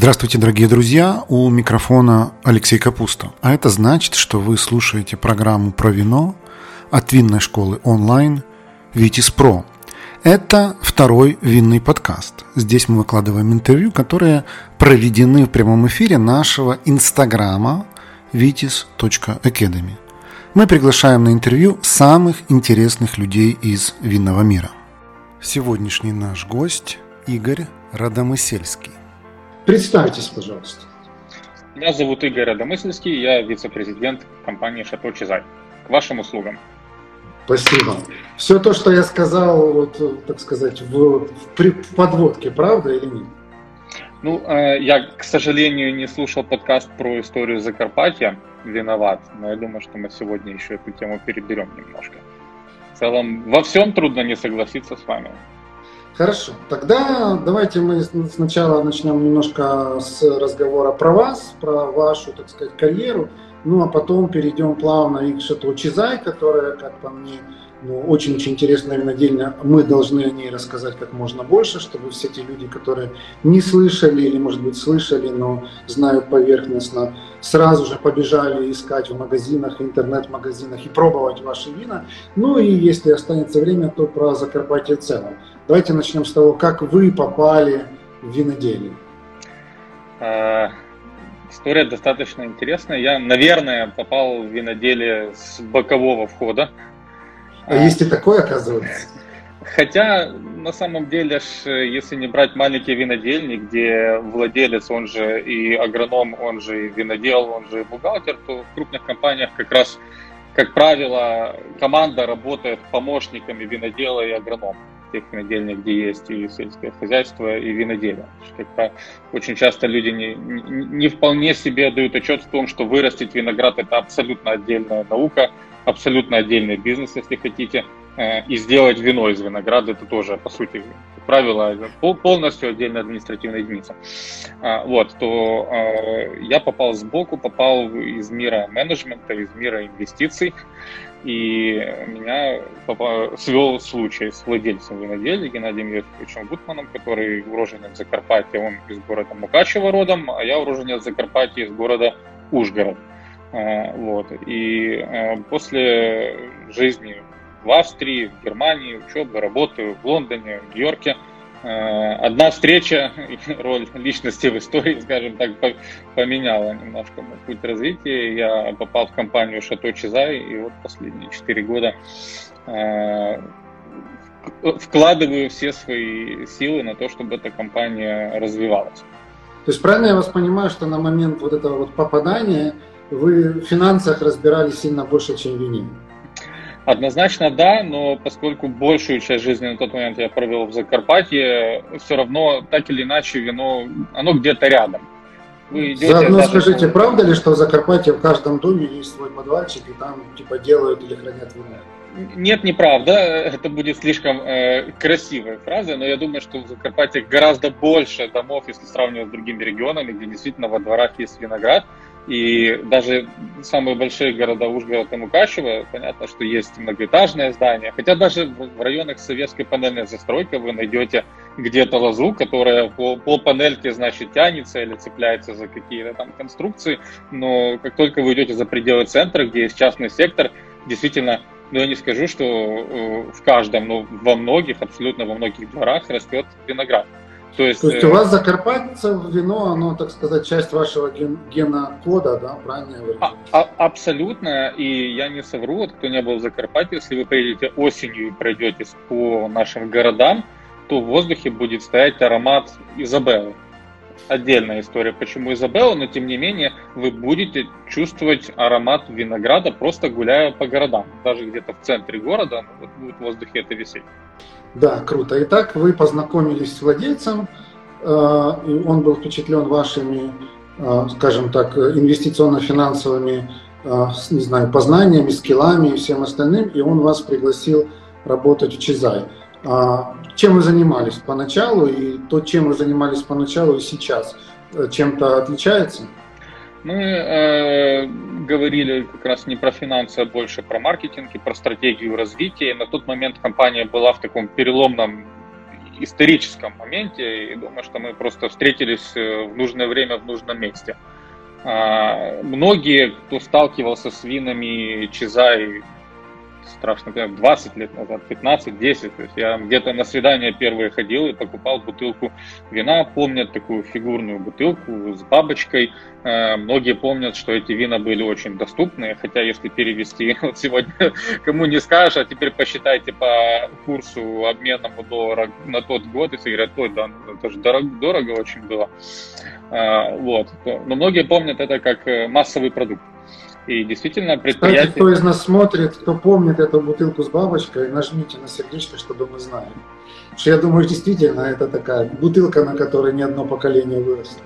Здравствуйте, дорогие друзья! У микрофона Алексей Капуста. А это значит, что вы слушаете программу про вино от винной школы онлайн «Витис Про». Это второй винный подкаст. Здесь мы выкладываем интервью, которые проведены в прямом эфире нашего инстаграма vitis.academy. Мы приглашаем на интервью самых интересных людей из винного мира. Сегодняшний наш гость Игорь Радомысельский. Представьтесь, пожалуйста. Меня зовут Игорь Радомысельский, я вице-президент компании «Шато Чизай». К вашим услугам. Спасибо. Все то, что я сказал, вот, так сказать, в, в подводке, правда или нет? Ну, э, я, к сожалению, не слушал подкаст про историю Закарпатья, виноват, но я думаю, что мы сегодня еще эту тему переберем немножко. В целом, во всем трудно не согласиться с вами. Хорошо, тогда давайте мы сначала начнем немножко с разговора про вас, про вашу, так сказать, карьеру, ну а потом перейдем плавно и к Шато Чизай, которая, как по мне, ну, очень-очень интересная винодельня. Мы должны о ней рассказать как можно больше, чтобы все те люди, которые не слышали или, может быть, слышали, но знают поверхностно, сразу же побежали искать в магазинах, интернет-магазинах и пробовать ваши вина. Ну и если останется время, то про Закарпатье в целом. Давайте начнем с того, как вы попали в виноделие. А, история достаточно интересная. Я, наверное, попал в виноделие с бокового входа. А, а есть и такое, оказывается? Хотя, на самом деле, если не брать маленькие винодельни, где владелец, он же и агроном, он же и винодел, он же и бухгалтер, то в крупных компаниях как раз, как правило, команда работает помощниками винодела и агронома тех винодельнях, где есть и сельское хозяйство, и виноделие. Как очень часто люди не, не, не вполне себе дают отчет в том, что вырастить виноград – это абсолютно отдельная наука, абсолютно отдельный бизнес, если хотите. Э, и сделать вино из винограда – это тоже, по сути, правило, полностью отдельная административная единица. А, вот, то э, я попал сбоку, попал из мира менеджмента, из мира инвестиций, и меня свел случай с владельцем винодельни Геннадием Йосифовичем Гутманом, который уроженец Закарпатья, он из города Мукачева родом, а я уроженец Закарпатья из города Ужгород. А, вот. И а, после жизни в Австрии, в Германии, учебы, работы в Лондоне, в Нью-Йорке – одна встреча, роль личности в истории, скажем так, поменяла немножко мой путь развития. Я попал в компанию Шато Чизай, и вот последние четыре года э, вкладываю все свои силы на то, чтобы эта компания развивалась. То есть правильно я вас понимаю, что на момент вот этого вот попадания вы в финансах разбирались сильно больше, чем в вине? Однозначно да, но поскольку большую часть жизни на тот момент я провел в Закарпатье, все равно так или иначе вино, оно где-то рядом. Вы идете, Заодно даже... скажите, правда ли, что в Закарпатье в каждом доме есть свой подвальчик и там типа делают или хранят вино? Нет, неправда. Это будет слишком э, красивая фраза, но я думаю, что в Закарпатье гораздо больше домов, если сравнивать с другими регионами, где действительно во дворах есть виноград. И даже самые большие города Ужгород и Мукачево, понятно, что есть многоэтажные здания. Хотя даже в районах советской панельной застройки вы найдете где-то лозу, которая по, по панельке, значит, тянется или цепляется за какие-то там конструкции. Но как только вы идете за пределы центра, где есть частный сектор, действительно, ну я не скажу, что э, в каждом, но во многих, абсолютно во многих дворах растет виноград. То есть, То есть у э, вас закарпатцев вино, оно, так сказать, часть вашего ген, генокода, да, правильно я? А, а, абсолютно, и я не совру, вот кто не был в Закарпатье, если вы приедете осенью и пройдетесь по нашим городам, то в воздухе будет стоять аромат Изабеллы отдельная история, почему Изабелла, но тем не менее вы будете чувствовать аромат винограда, просто гуляя по городам. Даже где-то в центре города вот будет в воздухе это висеть. Да, круто. Итак, вы познакомились с владельцем, э, и он был впечатлен вашими, э, скажем так, инвестиционно-финансовыми, э, не знаю, познаниями, скиллами и всем остальным, и он вас пригласил работать в Чизай. А чем вы занимались поначалу и то, чем вы занимались поначалу и сейчас, чем-то отличается? Мы э, говорили как раз не про финансы, а больше про маркетинг и про стратегию развития. На тот момент компания была в таком переломном историческом моменте, и думаю, что мы просто встретились э, в нужное время в нужном месте. А, многие, кто сталкивался с винами Чизай страшно, например, 20 лет назад, 15, 10. То есть я где-то на свидание первые ходил и покупал бутылку вина. Помнят такую фигурную бутылку с бабочкой. Э, многие помнят, что эти вина были очень доступные, хотя если перевести вот сегодня, кому не скажешь, а теперь посчитайте по курсу обменному доллара на тот год, если говорят, ой, да, это же дорого, дорого очень было. Э, вот. Но многие помнят это как э, массовый продукт. И действительно предприятие... Кстати, кто из нас смотрит, кто помнит эту бутылку с бабочкой, нажмите на сердечко, чтобы мы знали. Потому что я думаю, действительно, это такая бутылка, на которой ни одно поколение выросло.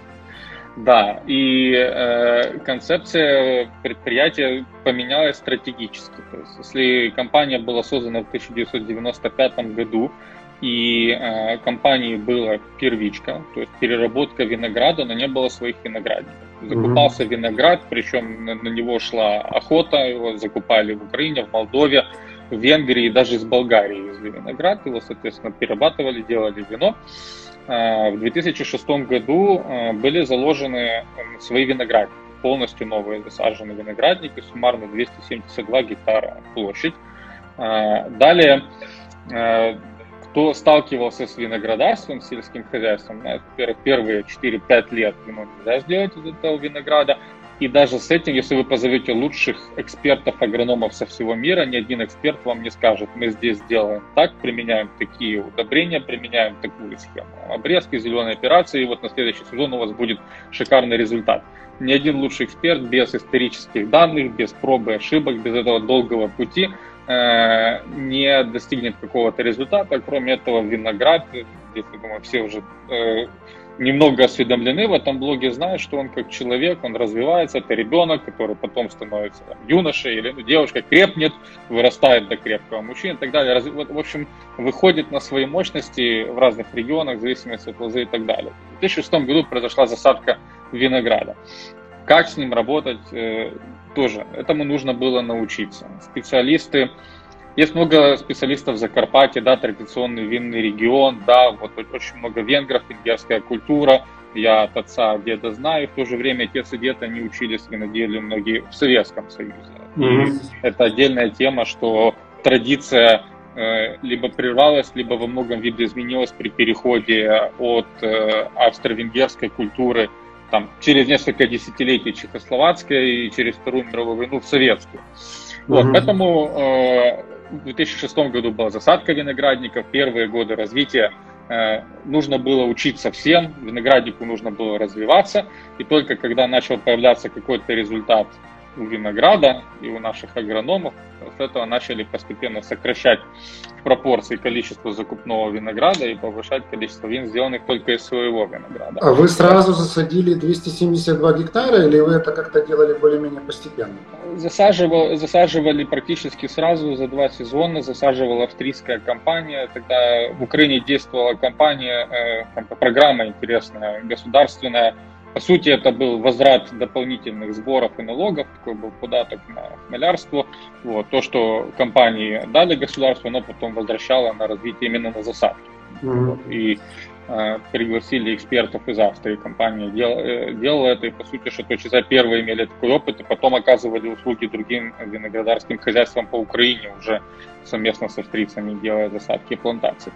Да, и э, концепция предприятия поменялась стратегически. То есть, если компания была создана в 1995 году, и э, компании была первичка, то есть переработка винограда, но не было своих виноградников. Закупался mm-hmm. виноград, причем на, на него шла охота, его закупали в Украине, в Молдове, в Венгрии, даже из Болгарии везли виноград, его, соответственно, перерабатывали, делали вино. Э, в 2006 году э, были заложены свои виноградники, полностью новые засаженные виноградники, суммарно 272 гектара площадь. Э, далее кто сталкивался с виноградарством, сельским хозяйством, знает, первые 4-5 лет ему нельзя сделать из этого винограда. И даже с этим, если вы позовете лучших экспертов, агрономов со всего мира, ни один эксперт вам не скажет, мы здесь делаем так, применяем такие удобрения, применяем такую схему. Обрезки, зеленые операции, и вот на следующий сезон у вас будет шикарный результат. Ни один лучший эксперт без исторических данных, без пробы ошибок, без этого долгого пути не достигнет какого-то результата. Кроме этого, виноград, здесь, я думаю, все уже э, немного осведомлены в этом блоге, знают, что он как человек, он развивается, это ребенок, который потом становится там, юношей или ну, девушка, крепнет, вырастает до крепкого мужчины и так далее. Раз, в общем, выходит на свои мощности в разных регионах, в зависимости от лозы и так далее. В 2006 году произошла засадка винограда. Как с ним работать, э, тоже этому нужно было научиться. Специалисты, есть много специалистов в Закарпатье, да, традиционный винный регион, да, вот очень много венгров, венгерская культура, я от отца, деда знаю, в то же время отец и дед, они учились виноделию многие в Советском Союзе. Mm-hmm. это отдельная тема, что традиция э, либо прервалась, либо во многом видоизменилась при переходе от э, австро-венгерской культуры там, через несколько десятилетий чехословацкая и через Вторую мировую войну в советскую. Вот, mm-hmm. Поэтому э, в 2006 году была засадка виноградников, первые годы развития э, нужно было учиться всем, винограднику нужно было развиваться, и только когда начал появляться какой-то результат у винограда и у наших агрономов. С этого начали постепенно сокращать в пропорции количество закупного винограда и повышать количество вин, сделанных только из своего винограда. А вы сразу засадили 272 гектара или вы это как-то делали более-менее постепенно? Засаживали, засаживали практически сразу за два сезона. Засаживала австрийская компания. Тогда в Украине действовала компания, э, программа интересная, государственная, по сути, это был возврат дополнительных сборов и налогов, такой был податок на хмелярство. Вот. То, что компании дали государству, оно потом возвращало на развитие именно на засадки. Mm-hmm. Вот. И пригласили экспертов из Австрии. Компания дел, э, делала это, и по сути, что точно первые имели такой опыт, и потом оказывали услуги другим виноградарским хозяйствам по Украине уже совместно с австрийцами, делая засадки и плантации.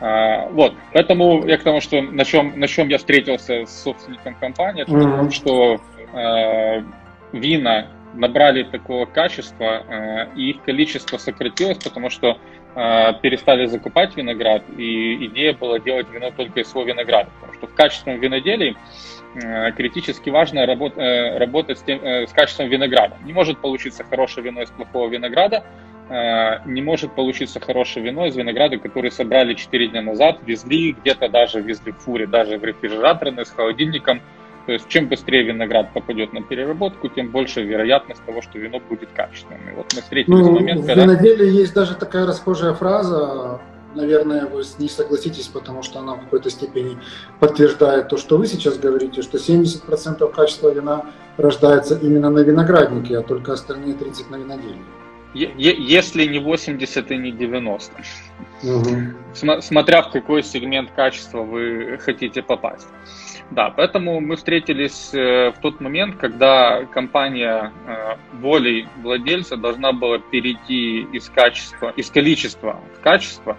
А, вот, поэтому я к тому, что на чем, на чем я встретился с собственником компании, mm-hmm. что э, вина набрали такого качества, э, и их количество сократилось, потому что э, перестали закупать виноград, и идея была делать вино только из своего винограда, потому что в качественном виноделии э, критически важно работ, э, работать с, тем, э, с качеством винограда. Не может получиться хорошее вино из плохого винограда, Э, не может получиться хорошее вино из винограда, который собрали 4 дня назад, везли, где-то даже везли в фуре, даже в рефрижераторной, с холодильником. То есть чем быстрее виноград попадет на переработку, тем больше вероятность того, что вино будет качественным. И вот мы встретились ну, момент, в когда... виноделии есть даже такая расхожая фраза, наверное, вы не согласитесь, потому что она в какой-то степени подтверждает то, что вы сейчас говорите, что 70% качества вина рождается именно на винограднике, а только остальные 30% на виноделии. Если не 80 и не 90. Угу. Смотря в какой сегмент качества вы хотите попасть. Да, поэтому мы встретились э, в тот момент, когда компания э, волей владельца должна была перейти из качества, из количества в качество,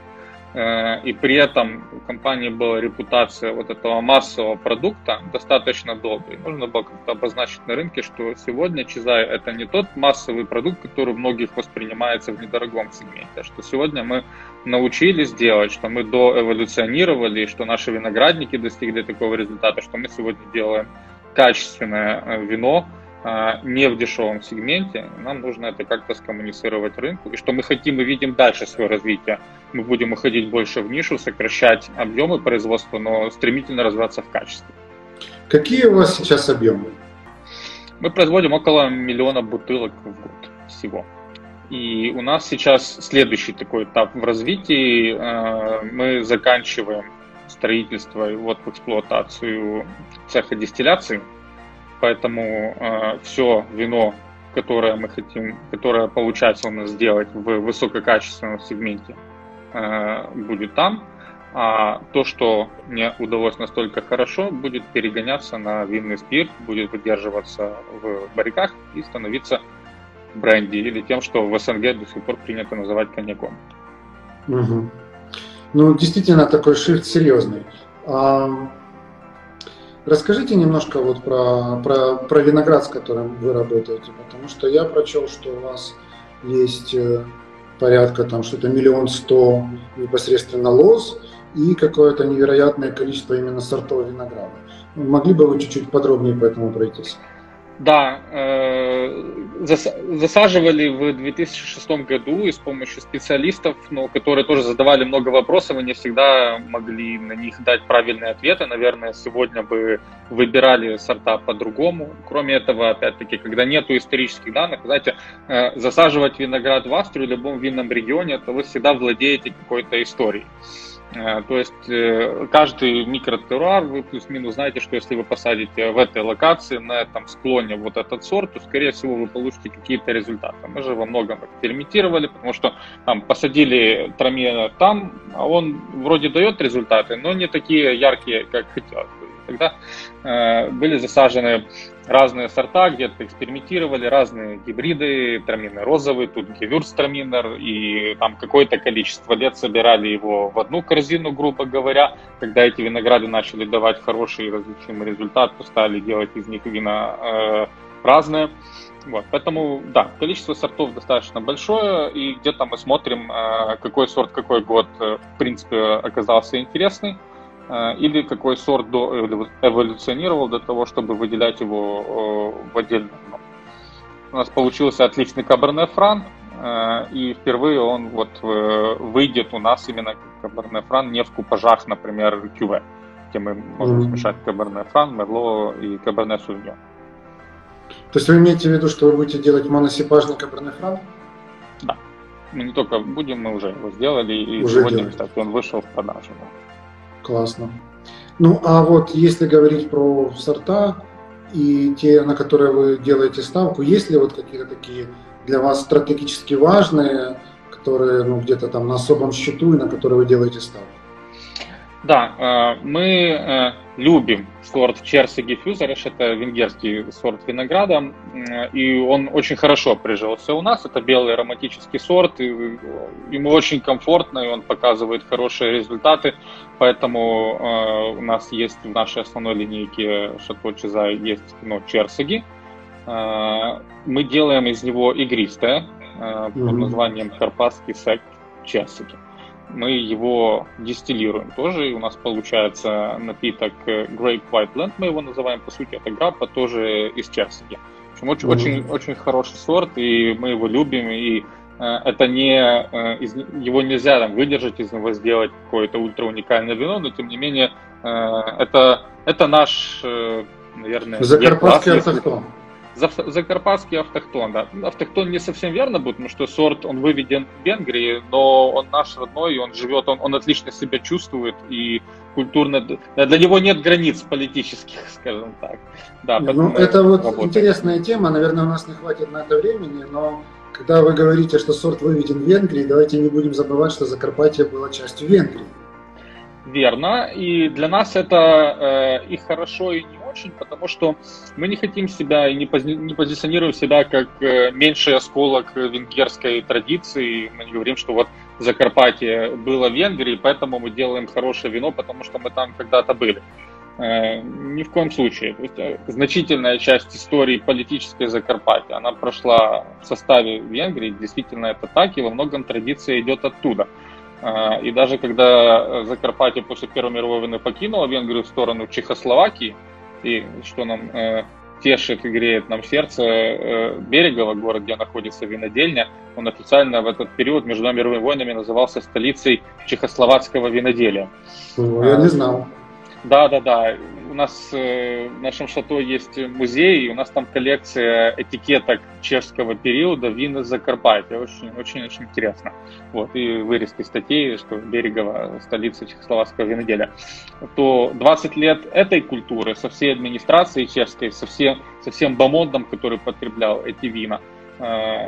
и при этом у компании была репутация вот этого массового продукта достаточно долгой. Нужно было как-то обозначить на рынке, что сегодня Чизай это не тот массовый продукт, который многих воспринимается в недорогом сегменте, что сегодня мы научились делать, что мы доэволюционировали, что наши виноградники достигли такого результата, что мы сегодня делаем качественное э, вино, не в дешевом сегменте, нам нужно это как-то скоммуницировать рынку, и что мы хотим и видим дальше свое развитие. Мы будем уходить больше в нишу, сокращать объемы производства, но стремительно развиваться в качестве. Какие у вас сейчас объемы? Мы производим около миллиона бутылок в год всего. И у нас сейчас следующий такой этап в развитии. А, мы заканчиваем строительство и вот в эксплуатацию цеха дистилляции – Поэтому э, все вино, которое мы хотим, которое получается у нас сделать в высококачественном сегменте, э, будет там. А то, что не удалось настолько хорошо, будет перегоняться на винный спирт, будет выдерживаться в барриках и становиться бренди или тем, что в СНГ до сих пор принято называть коньяком. Угу. Ну, действительно, такой шифт серьезный. Расскажите немножко вот про, про, про виноград, с которым вы работаете, потому что я прочел, что у вас есть э, порядка там что-то миллион сто непосредственно лоз и какое-то невероятное количество именно сортов винограда. Могли бы вы чуть-чуть подробнее по этому пройтись? Да, э, засаживали в 2006 году и с помощью специалистов, ну, которые тоже задавали много вопросов и не всегда могли на них дать правильные ответы. Наверное, сегодня бы выбирали сорта по-другому. Кроме этого, опять-таки, когда нету исторических данных, знаете, э, засаживать виноград в Австрию в любом винном регионе, то вы всегда владеете какой-то историей. Э, то есть э, каждый микротерруар, вы плюс-минус знаете, что если вы посадите в этой локации, на этом склоне вот этот сорт, то, скорее всего, вы получите какие-то результаты. Мы же во многом экспериментировали, потому что там посадили трамена там, а он вроде дает результаты, но не такие яркие, как хотелось. Тогда э, были засажены разные сорта, где-то экспериментировали, разные гибриды, траминный розовый, тут гевюрцтраминер, и там какое-то количество лет собирали его в одну корзину, грубо говоря. Когда эти винограды начали давать хороший различимый результат, то стали делать из них вина э, разные. Вот, поэтому, да, количество сортов достаточно большое, и где-то мы смотрим, э, какой сорт, какой год, э, в принципе, оказался интересный. Э, или какой сорт до, эволюционировал до того, чтобы выделять его э, в отдельном. У нас получился отличный каберне фран, э, и впервые он вот выйдет у нас именно каберне фран не в купажах, например, кюве, где мы можем mm-hmm. смешать каберне фран, мерло и каберне сувьон. То есть вы имеете в виду, что вы будете делать моносипажный каберне фран? Да. Мы не только будем, мы уже его сделали, и уже сегодня, делали. кстати, он вышел в продажу. Да. Классно. Ну, а вот если говорить про сорта и те, на которые вы делаете ставку, есть ли вот какие-то такие для вас стратегически важные, которые ну, где-то там на особом счету и на которые вы делаете ставку? Да, э, мы э, любим сорт Черси Гефюзериш, это венгерский сорт винограда, и он очень хорошо прижился у нас. Это белый ароматический сорт, и ему очень комфортно, и он показывает хорошие результаты, поэтому э, у нас есть в нашей основной линейке Шато Чизай есть ну, Черсиги. Мы делаем из него игристое под названием Карпатский сек Черсиги мы его дистиллируем тоже, и у нас получается напиток э, Grape White Blend, мы его называем, по сути, это граппа тоже из. В общем, очень, mm-hmm. очень, очень хороший сорт, и мы его любим, и э, это не, э, из, его нельзя там выдержать, из него сделать какое-то ультра уникальное вино, но тем не менее это, это наш, наверное, Закарпатский автохтон. Закарпатский автохтон, да. Автохтон не совсем верно будет, потому что сорт, он выведен в Венгрии, но он наш родной, и он живет, он, он отлично себя чувствует, и культурно, для него нет границ политических, скажем так. Да, ну, это вот работаем. интересная тема, наверное, у нас не хватит на это времени, но когда вы говорите, что сорт выведен в Венгрии, давайте не будем забывать, что Закарпатье было частью Венгрии. Верно. И для нас это э, и хорошо, и не очень, потому что мы не хотим себя и не, пози- не позиционируем себя как э, меньший осколок венгерской традиции. Мы не говорим, что вот Закарпатье было в Венгрии, поэтому мы делаем хорошее вино, потому что мы там когда-то были. Э, ни в коем случае. Э, значительная часть истории политической Закарпатья, она прошла в составе Венгрии, действительно это так, и во многом традиция идет оттуда. И даже когда Закарпатье после Первой мировой войны покинуло Венгрию в сторону Чехословакии, и что нам тешит и греет нам сердце Берегово, город, где находится винодельня, он официально в этот период между мировыми войнами назывался столицей чехословацкого виноделия. я не знал. Да, да, да. Нас э, в нашем шато есть музей, и у нас там коллекция этикеток чешского периода вин из Закарпатья. Очень, очень, очень интересно. Вот, и вырезки статей, что Берегово столица чехословацкого виноделия. То 20 лет этой культуры со всей администрацией чешской, со, все, со всем бомондом, который потреблял эти вина –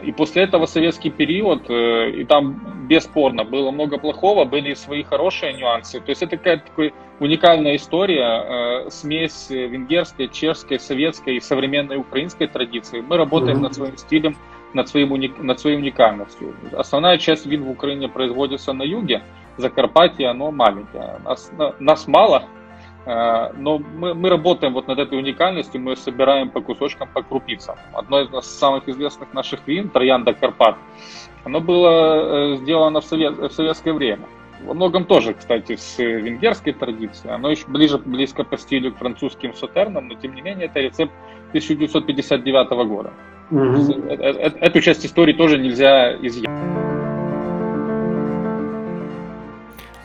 и после этого советский период, э, и там бесспорно было много плохого, были свои хорошие нюансы. То есть это какая-то такая уникальная история, э, смесь венгерской, чешской, советской и современной украинской традиции. Мы работаем mm-hmm. над своим стилем, над, своим, над своей уникальностью. Основная часть вин в Украине производится на юге, Закарпатье, оно маленькое. Нас, нас мало, Э, но мы, мы работаем вот над этой уникальностью, мы собираем по кусочкам, по крупицам. Одно из самых известных наших вин, Троянда Карпат, оно было э, сделано в, совет, в советское время. Во многом тоже, кстати, с венгерской традицией. Оно еще ближе, близко по стилю к французским сотернам, но тем не менее это рецепт 1959 года. Угу. Эту часть истории тоже нельзя изъять.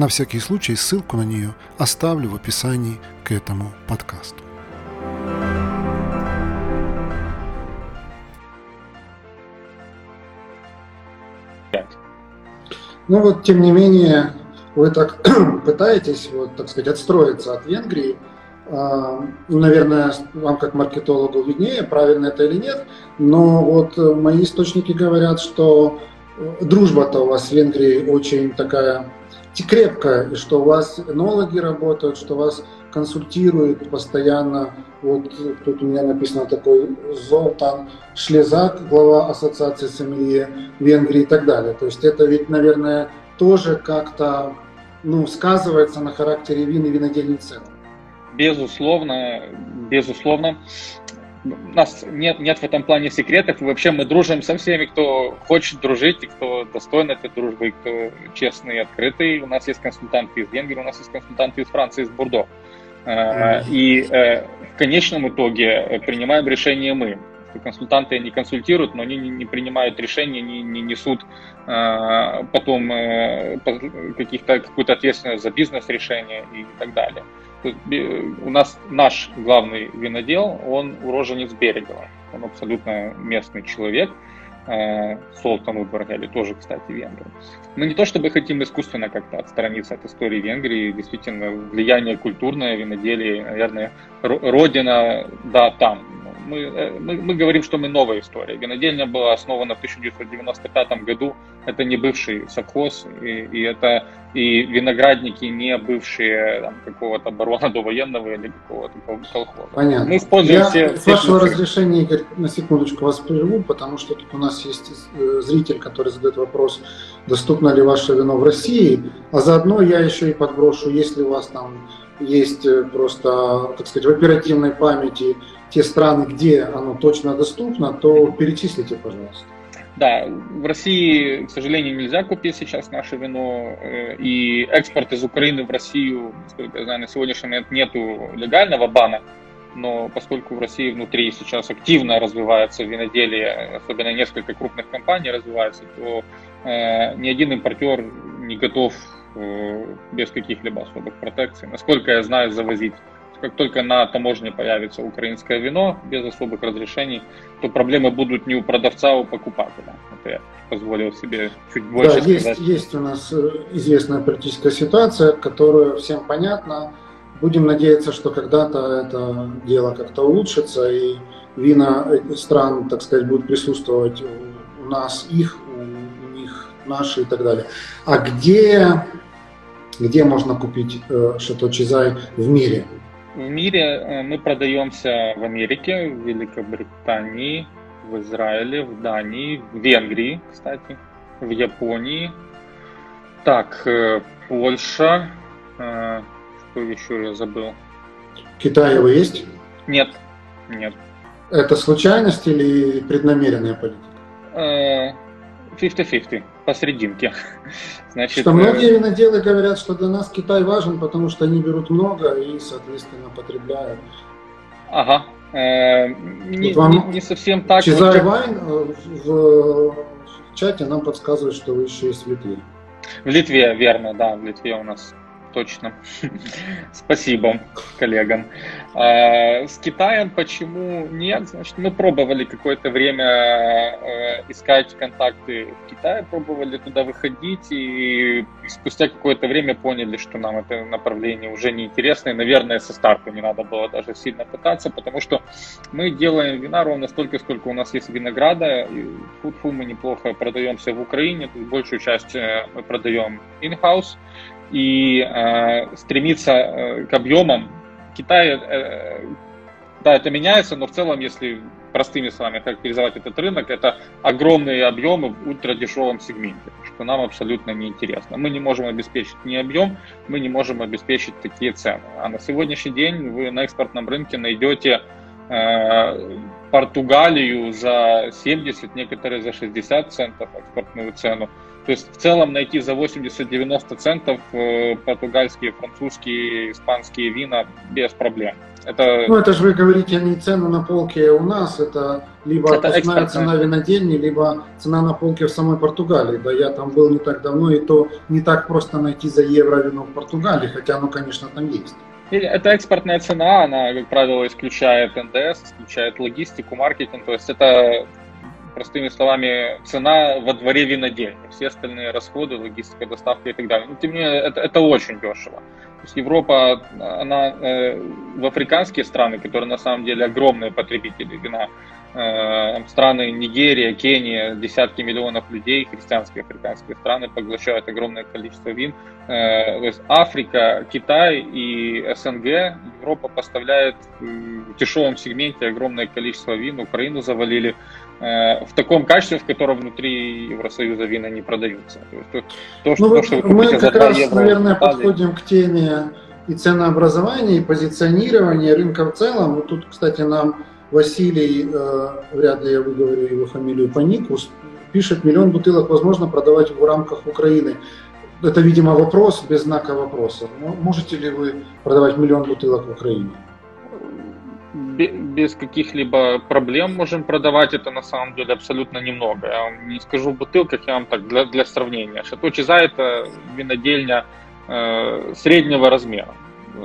На всякий случай ссылку на нее оставлю в описании к этому подкасту. Ну вот, тем не менее, вы так пытаетесь, вот, так сказать, отстроиться от Венгрии. А, ну, наверное, вам как маркетологу виднее, правильно это или нет, но вот мои источники говорят, что дружба-то у вас с Венгрией очень такая крепко, и что у вас энологи работают, что вас консультируют постоянно. Вот тут у меня написано такой Золтан Шлезак, глава Ассоциации Сомелье Венгрии и так далее. То есть это ведь, наверное, тоже как-то ну, сказывается на характере вин и винодельной цены. Безусловно, безусловно у нас нет, нет в этом плане секретов, и вообще мы дружим со всеми, кто хочет дружить, и кто достоин этой дружбы, и кто честный и открытый. У нас есть консультанты из Венгрии, у нас есть консультанты из Франции, из Бурдо. Mm-hmm. И э, в конечном итоге принимаем решение мы. Консультанты не консультируют, но они не принимают решения, не, не несут э, потом каких-то, какую-то ответственность за бизнес-решения и так далее у нас наш главный винодел, он уроженец Берегова. Он абсолютно местный человек. Э, Солтан Удбаргели тоже, кстати, венгр. Мы не то чтобы хотим искусственно как-то отстраниться от истории Венгрии, действительно, влияние культурное, виноделие, наверное, родина, да, там, мы, э, мы, мы говорим, что мы новая история. Винодельня была основана в 1995 году. Это не бывший совхоз, и, и это и виноградники не бывшие там, какого-то барона довоенного или какого-то колхоза. Понятно. Мы используем Я, все, с вашего все... разрешения, Игорь, на секундочку вас прерву, потому что тут у нас есть э, зритель, который задает вопрос, доступно ли ваше вино в России, а заодно я еще и подброшу, если у вас там есть э, просто, так сказать, в оперативной памяти те страны, где оно точно доступно, то перечислите, пожалуйста. Да, в России, к сожалению, нельзя купить сейчас наше вино, э, и экспорт из Украины в Россию, насколько я знаю, на сегодняшний момент нету легального бана но поскольку в России внутри сейчас активно развивается виноделие, особенно несколько крупных компаний развивается, то э, ни один импортер не готов э, без каких-либо особых протекций, насколько я знаю, завозить. Как только на таможне появится украинское вино без особых разрешений, то проблемы будут не у продавца, а у покупателя. Это я позволил себе чуть больше да, сказать. Есть, есть у нас э, известная политическая ситуация, которая всем понятна Будем надеяться, что когда-то это дело как-то улучшится, и вина стран, так сказать, будут присутствовать у нас, их, у них, наши и так далее. А где, где можно купить э, Шато Чизай в мире? В мире э, мы продаемся в Америке, в Великобритании, в Израиле, в Дании, в Венгрии, кстати, в Японии. Так, э, Польша, что еще я забыл? Китай вы есть? Нет, нет. Это случайность или преднамеренная политика? 50-50, э, посерединке. Значит, что многие э, виноделы говорят, что для нас Китай важен, потому что они берут много и, соответственно, потребляют. Ага. Э, не, вот не, не совсем так. Чизай Вайн в, в чате нам подсказывает, что вы еще есть в Литве. В Литве, верно, да, в Литве у нас точно. Спасибо коллегам. А, с Китаем почему нет? Значит, мы пробовали какое-то время э, искать контакты в Китае, пробовали туда выходить, и спустя какое-то время поняли, что нам это направление уже не интересно, и, наверное, со старта не надо было даже сильно пытаться, потому что мы делаем вина ровно столько, сколько у нас есть винограда, и фу мы неплохо продаемся в Украине, большую часть э, мы продаем in-house, и э, стремиться э, к объемам. Китай, э, да, это меняется, но в целом, если простыми словами характеризовать этот рынок, это огромные объемы в ультрадешевом сегменте, что нам абсолютно неинтересно. Мы не можем обеспечить ни объем, мы не можем обеспечить такие цены. А на сегодняшний день вы на экспортном рынке найдете Португалию за 70, некоторые за 60 центов экспортную цену. То есть в целом найти за 80-90 центов э, португальские, французские, испанские вина без проблем. Это... Ну, это же вы говорите не цену на полке у нас, это либо это основная цена винодельни, либо цена на полке в самой Португалии. Да, я там был не так давно, и то не так просто найти за евро вино в Португалии, хотя оно, конечно, там есть. Это экспортная цена, она, как правило, исключает НДС, исключает логистику, маркетинг. То есть это простыми словами, цена во дворе винодельни, все остальные расходы, логистика, доставка и так далее. Но тем не менее, это, это очень дешево. То есть Европа, она э, в африканские страны, которые на самом деле огромные потребители вина, страны Нигерия, Кения, десятки миллионов людей, христианские африканские страны поглощают огромное количество вин. Э, то есть Африка, Китай и СНГ, Европа поставляет в дешевом сегменте огромное количество вин, Украину завалили. Э, в таком качестве, в котором внутри Евросоюза вина не продаются. То, есть, то, что, ну, то, что вы мы как раз, евро, наверное, подходим к теме и ценообразования, и позиционирования рынка в целом. Вот тут, кстати, нам Василий, э, вряд ли я выговорю его фамилию по нику, пишет, миллион бутылок возможно продавать в рамках Украины. Это, видимо, вопрос без знака вопроса. Можете ли вы продавать миллион бутылок в Украине? без каких-либо проблем можем продавать. Это на самом деле абсолютно немного. Я вам не скажу в бутылках, я вам так для, для сравнения. Шато Чиза это винодельня э, среднего размера.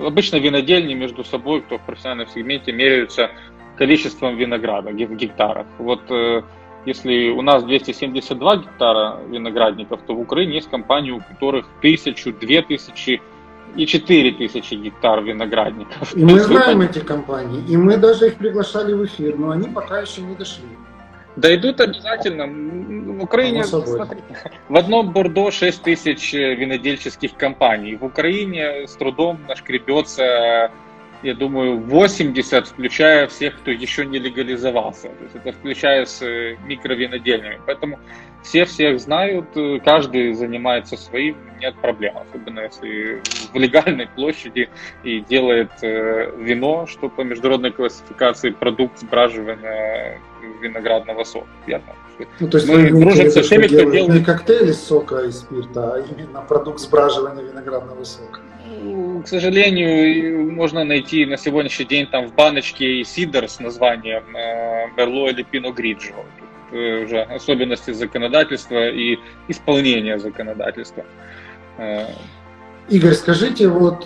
Обычно винодельни между собой, кто в профессиональном сегменте, меряются количеством винограда в гектарах. Вот э, если у нас 272 гектара виноградников, то в Украине есть компании, у которых тысячу, две тысячи и 4 тысячи гектар виноградников. И мы знаем эти компании, и мы даже их приглашали в эфир, но они пока еще не дошли. Дойдут обязательно. В Украине, смотрите, в одном Бордо 6 тысяч винодельческих компаний. В Украине с трудом нашкребется я думаю, 80, включая всех, кто еще не легализовался. То есть это включая с э, микровинодельнями. Поэтому все всех знают, э, каждый занимается своим, нет проблем. Особенно если в легальной площади и делает э, вино, что по международной классификации продукт сбраживания виноградного сока. Верно? Ну, то есть мы дружим со всеми, кто делает... Не коктейль из сока и спирта, а именно продукт сбраживания виноградного сока. Ну, к сожалению, можно найти на сегодняшний день там в баночке и сидр с названием э, Берло или Пино Гриджо. Тут э, уже особенности законодательства и исполнения законодательства. Э, Игорь, скажите, вот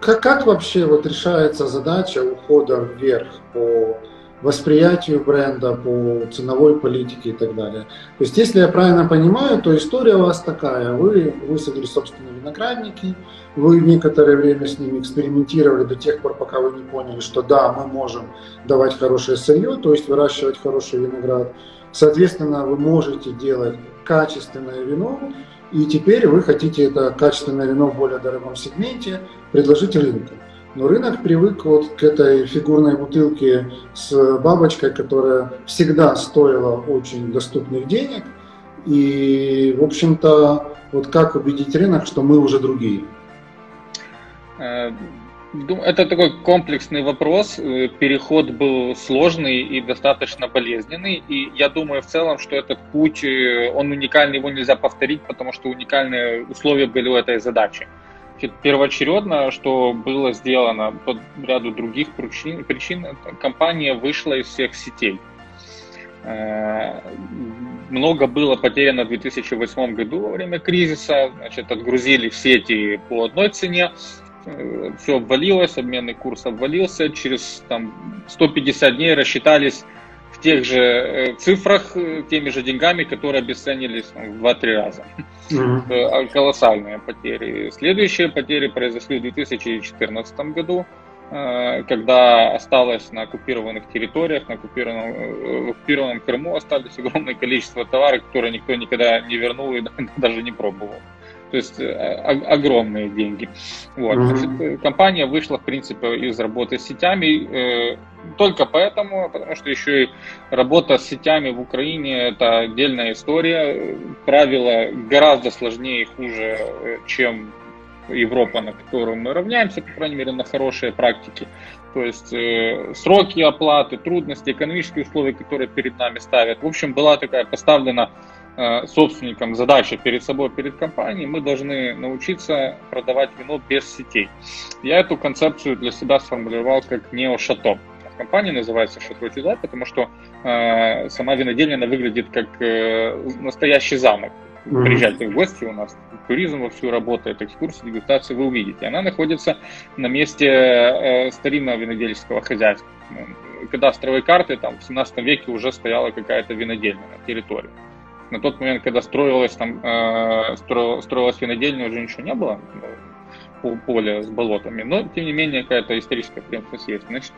как, как вообще вот решается задача ухода вверх по восприятию бренда, по ценовой политике и так далее. То есть, если я правильно понимаю, то история у вас такая. Вы высадили собственные виноградники, вы некоторое время с ними экспериментировали до тех пор, пока вы не поняли, что да, мы можем давать хорошее сырье, то есть выращивать хороший виноград. Соответственно, вы можете делать качественное вино, и теперь вы хотите это качественное вино в более дорогом сегменте предложить рынку. Но рынок привык вот к этой фигурной бутылке с бабочкой, которая всегда стоила очень доступных денег. И, в общем-то, вот как убедить рынок, что мы уже другие? Э, это такой комплексный вопрос. Э, переход был сложный и достаточно болезненный. И я думаю в целом, что этот путь, э, он уникальный, его нельзя повторить, потому что уникальные условия были у этой задачи первоочередно, что было сделано по ряду других причин, причин компания вышла из всех сетей. Э, много было потеряно в 2008 году во время кризиса, значит, отгрузили в сети по одной цене, э, все обвалилось, обменный курс обвалился, через там, 150 дней рассчитались в тех же э, цифрах, э, теми же деньгами, которые обесценились в 2-3 раза. Mm-hmm. Колоссальные потери. Следующие потери произошли в 2014 году, когда осталось на оккупированных территориях, на оккупированном, в оккупированном Крыму остались огромное количество товаров, которые никто никогда не вернул и даже не пробовал. То есть э, огромные деньги. Вот. Mm-hmm. Значит, компания вышла, в принципе, из работы с сетями э, только поэтому, потому что еще и работа с сетями в Украине это отдельная история. Правила гораздо сложнее и хуже, э, чем Европа, на которую мы равняемся, по крайней мере, на хорошие практики. То есть э, сроки оплаты, трудности, экономические условия, которые перед нами ставят. В общем, была такая поставлена собственникам задача перед собой, перед компанией, мы должны научиться продавать вино без сетей. Я эту концепцию для себя сформулировал как нео-шато. Компания называется Шато Чудо, потому что э, сама винодельня она выглядит как э, настоящий замок. Mm-hmm. Приезжайте в гости, у нас туризм вовсю работает, экскурсии, дегустации вы увидите. Она находится на месте э, старинного винодельческого хозяйства. Кадастровые карты, там в 17 веке уже стояла какая-то винодельня на территории. На тот момент, когда строилась там э, строилась, строилась винодельня, уже ничего не было, поле с болотами, но тем не менее какая-то историческая преемственность есть. Значит,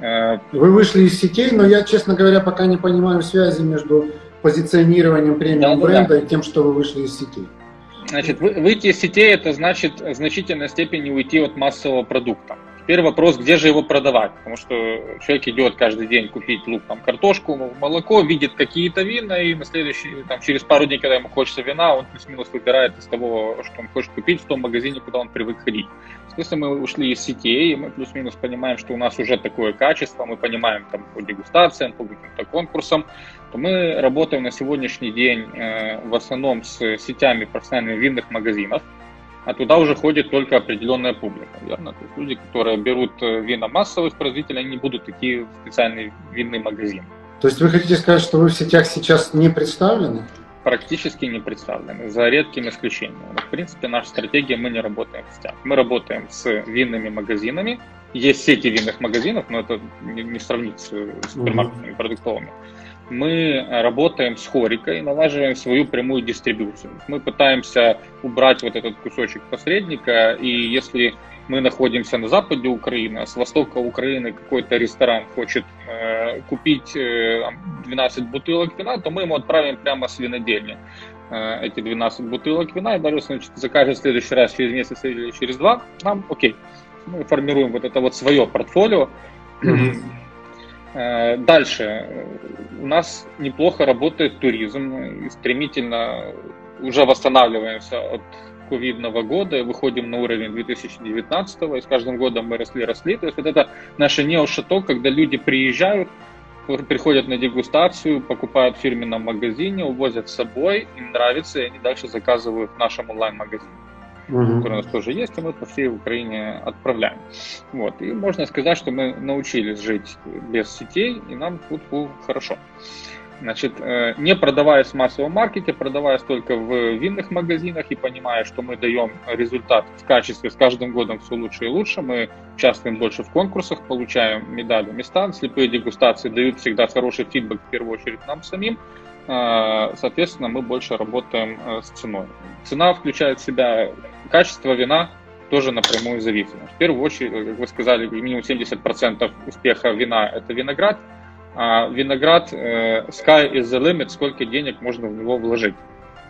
э... Вы вышли из сетей, но я, честно говоря, пока не понимаю связи между позиционированием премиум да, бренда да, и тем, что вы вышли из сетей. Значит, выйти из сетей это значит в значительной степени уйти от массового продукта. Теперь вопрос, где же его продавать, потому что человек идет каждый день купить лук, там, картошку, молоко, видит какие-то вина, и на следующий, там, через пару дней, когда ему хочется вина, он плюс-минус выбирает из того, что он хочет купить в том магазине, куда он привык ходить. Если мы ушли из сетей, мы плюс-минус понимаем, что у нас уже такое качество, мы понимаем там по дегустациям, по каким-то конкурсам, то мы работаем на сегодняшний день э, в основном с сетями профессиональных винных магазинов, а туда уже ходит только определенная публика, верно? То есть люди, которые берут э, вина массовых производителей, они не будут идти в специальный винный магазин. То есть вы хотите сказать, что вы в сетях сейчас не представлены? Практически не представлены, за редким исключением. В принципе, наша стратегия, мы не работаем в сетях. Мы работаем с винными магазинами. Есть сети винных магазинов, но это не, не сравнить с супермаркетами mm-hmm. продуктовыми мы работаем с хорикой, налаживаем свою прямую дистрибуцию. Мы пытаемся убрать вот этот кусочек посредника, и если мы находимся на западе Украины, а с востока Украины какой-то ресторан хочет э, купить э, 12 бутылок вина, то мы ему отправим прямо с винодельни э, эти 12 бутылок вина, и даже значит, закажет в следующий раз через месяц или через два, нам окей. Мы формируем вот это вот свое портфолио, дальше. У нас неплохо работает туризм. И стремительно уже восстанавливаемся от ковидного года, выходим на уровень 2019, и с каждым годом мы росли, росли. То есть вот это наше неошато, когда люди приезжают, приходят на дегустацию, покупают в фирменном магазине, увозят с собой, им нравится, и они дальше заказывают в нашем онлайн-магазине. Который у нас тоже есть, и мы по всей Украине отправляем. Вот. И можно сказать, что мы научились жить без сетей, и нам тут хорошо. Значит, э, не продаваясь в массовом маркете, продаваясь только в винных магазинах и понимая, что мы даем результат в качестве с каждым годом все лучше и лучше, мы участвуем больше в конкурсах, получаем медали, места, слепые дегустации дают всегда хороший фидбэк в первую очередь нам самим, соответственно, мы больше работаем э, с ценой. Цена включает в себя качество вина, тоже напрямую зависимо. В первую очередь, как вы сказали, минимум 70% успеха вина – это виноград – а виноград э, sky is the limit, сколько денег можно в него вложить.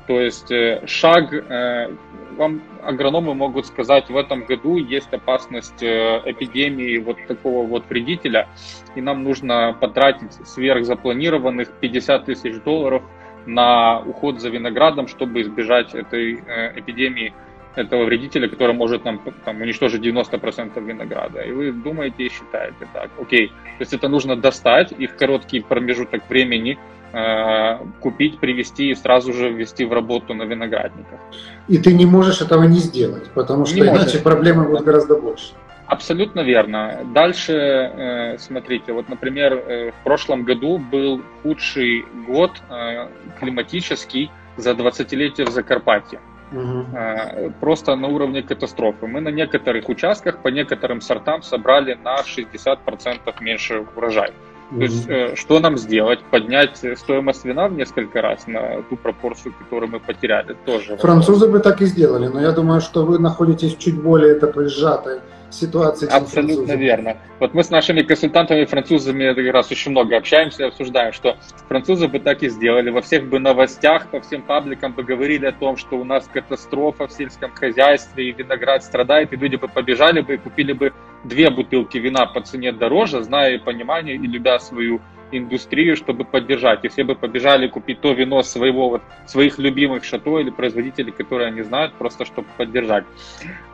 То есть э, шаг, э, вам агрономы могут сказать, в этом году есть опасность э, эпидемии вот такого вот вредителя, и нам нужно потратить сверхзапланированных 50 тысяч долларов на уход за виноградом, чтобы избежать этой э, эпидемии этого вредителя, который может нам там, уничтожить 90% винограда. И вы думаете и считаете так, окей, то есть это нужно достать и в короткий промежуток времени купить, привезти и сразу же ввести в работу на виноградниках. И ты не можешь этого не сделать, потому что не иначе можешь. проблемы будут гораздо больше. Абсолютно верно. Дальше, э, смотрите, вот, например, э, в прошлом году был худший год э, климатический за 20-летие в Закарпатье. Угу. Просто на уровне катастрофы. Мы на некоторых участках по некоторым сортам собрали на 60% меньше урожай. То есть, э, что нам сделать? Поднять стоимость вина в несколько раз на ту пропорцию, которую мы потеряли, тоже. Французы бы так и сделали, но я думаю, что вы находитесь в чуть более такой сжатой ситуации. Абсолютно верно. Вот мы с нашими консультантами французами как раз очень много общаемся и обсуждаем, что французы бы так и сделали. Во всех бы новостях, по всем пабликам бы говорили о том, что у нас катастрофа в сельском хозяйстве, и виноград страдает, и люди бы побежали бы и купили бы две бутылки вина по цене дороже, зная понимание и любя свою индустрию, чтобы поддержать. И все бы побежали купить то вино своего, вот, своих любимых шато или производителей, которые они знают, просто чтобы поддержать.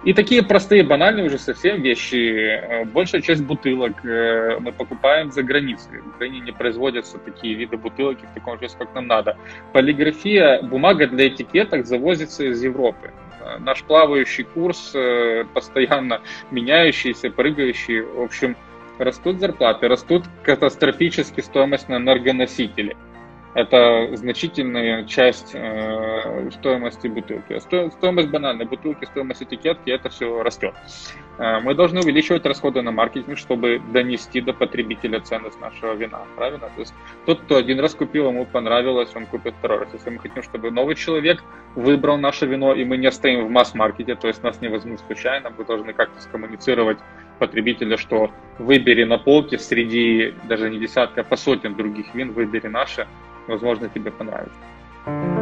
И такие простые, банальные уже совсем вещи. Э, большая часть бутылок э, мы покупаем за границей. В Украине не производятся такие виды бутылок в таком же, как нам надо. Полиграфия, бумага для этикеток завозится из Европы наш плавающий курс, постоянно меняющийся, прыгающий. В общем, растут зарплаты, растут катастрофически стоимость на энергоносители. Это значительная часть э, стоимости бутылки. Сто, стоимость банальной бутылки, стоимость этикетки, это все растет. Э, мы должны увеличивать расходы на маркетинг, чтобы донести до потребителя ценность нашего вина. Правильно? То есть тот, кто один раз купил, ему понравилось, он купит второй раз. Если мы хотим, чтобы новый человек выбрал наше вино, и мы не стоим в масс-маркете, то есть нас не возьмут случайно, мы должны как-то скоммуницировать потребителя, что выбери на полке среди даже не десятка, а по сотен других вин, выбери наше, возможно, тебе понравится.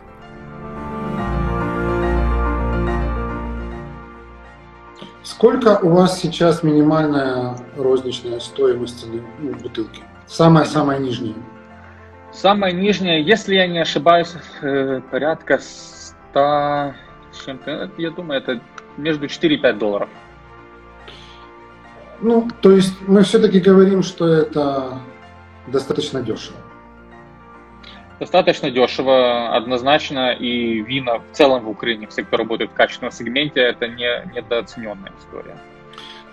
Сколько у вас сейчас минимальная розничная стоимость ну, бутылки? Самая-самая нижняя. Самая нижняя, если я не ошибаюсь, э, порядка 100 чем-то, я думаю, это между 4 и 5 долларов. Ну, то есть мы все-таки говорим, что это достаточно дешево. Достаточно дешево, однозначно, и вина в целом в Украине, все, кто работает в качественном сегменте, это не недооцененная история.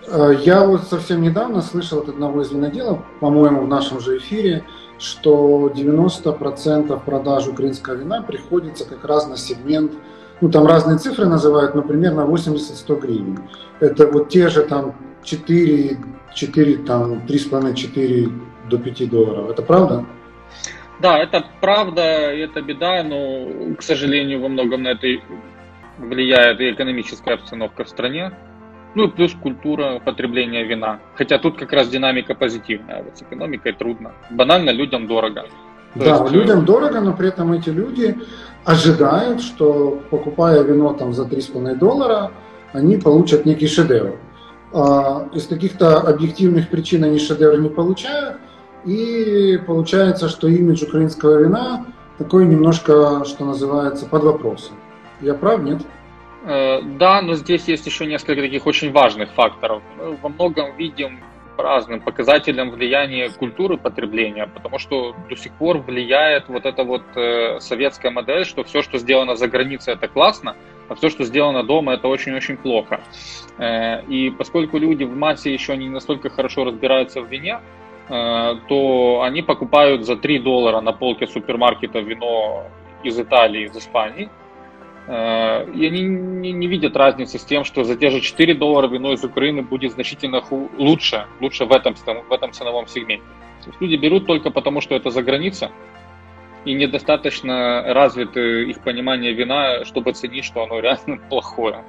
Э, я вот совсем недавно слышал от одного из виноделов, по-моему, в нашем же эфире, что 90% продаж украинского вина приходится как раз на сегмент, ну там разные цифры называют, но примерно 80-100 гривен. Это вот те же там 4, 4 там 3,5-4 до 5 долларов. Это правда? Да, это правда, это беда, но, к сожалению, во многом на этой влияет и экономическая обстановка в стране, ну и плюс культура потребления вина. Хотя тут как раз динамика позитивная. Вот с экономикой трудно. Банально людям дорого. То да, есть... людям дорого, но при этом эти люди ожидают, что покупая вино там за 3,5 доллара, они получат некий шедевр. А из каких-то объективных причин они шедевр не получают, и получается, что имидж украинского вина такой немножко, что называется, под вопросом. Я прав, нет? Э, да, но здесь есть еще несколько таких очень важных факторов. Мы во многом видим по разным показателям влияние культуры потребления, потому что до сих пор влияет вот эта вот э, советская модель, что все, что сделано за границей, это классно, а все, что сделано дома, это очень-очень плохо. Э, и поскольку люди в массе еще не настолько хорошо разбираются в вине, то они покупают за 3 доллара на полке супермаркета вино из Италии, из Испании, Э, и они не, видят разницы с тем, что за те же 4 доллара вино из Украины будет значительно лучше, лучше в этом, в этом ценовом сегменте. То есть люди берут только потому, что это за граница, и недостаточно развито их понимание вина, чтобы оценить, что оно реально плохое.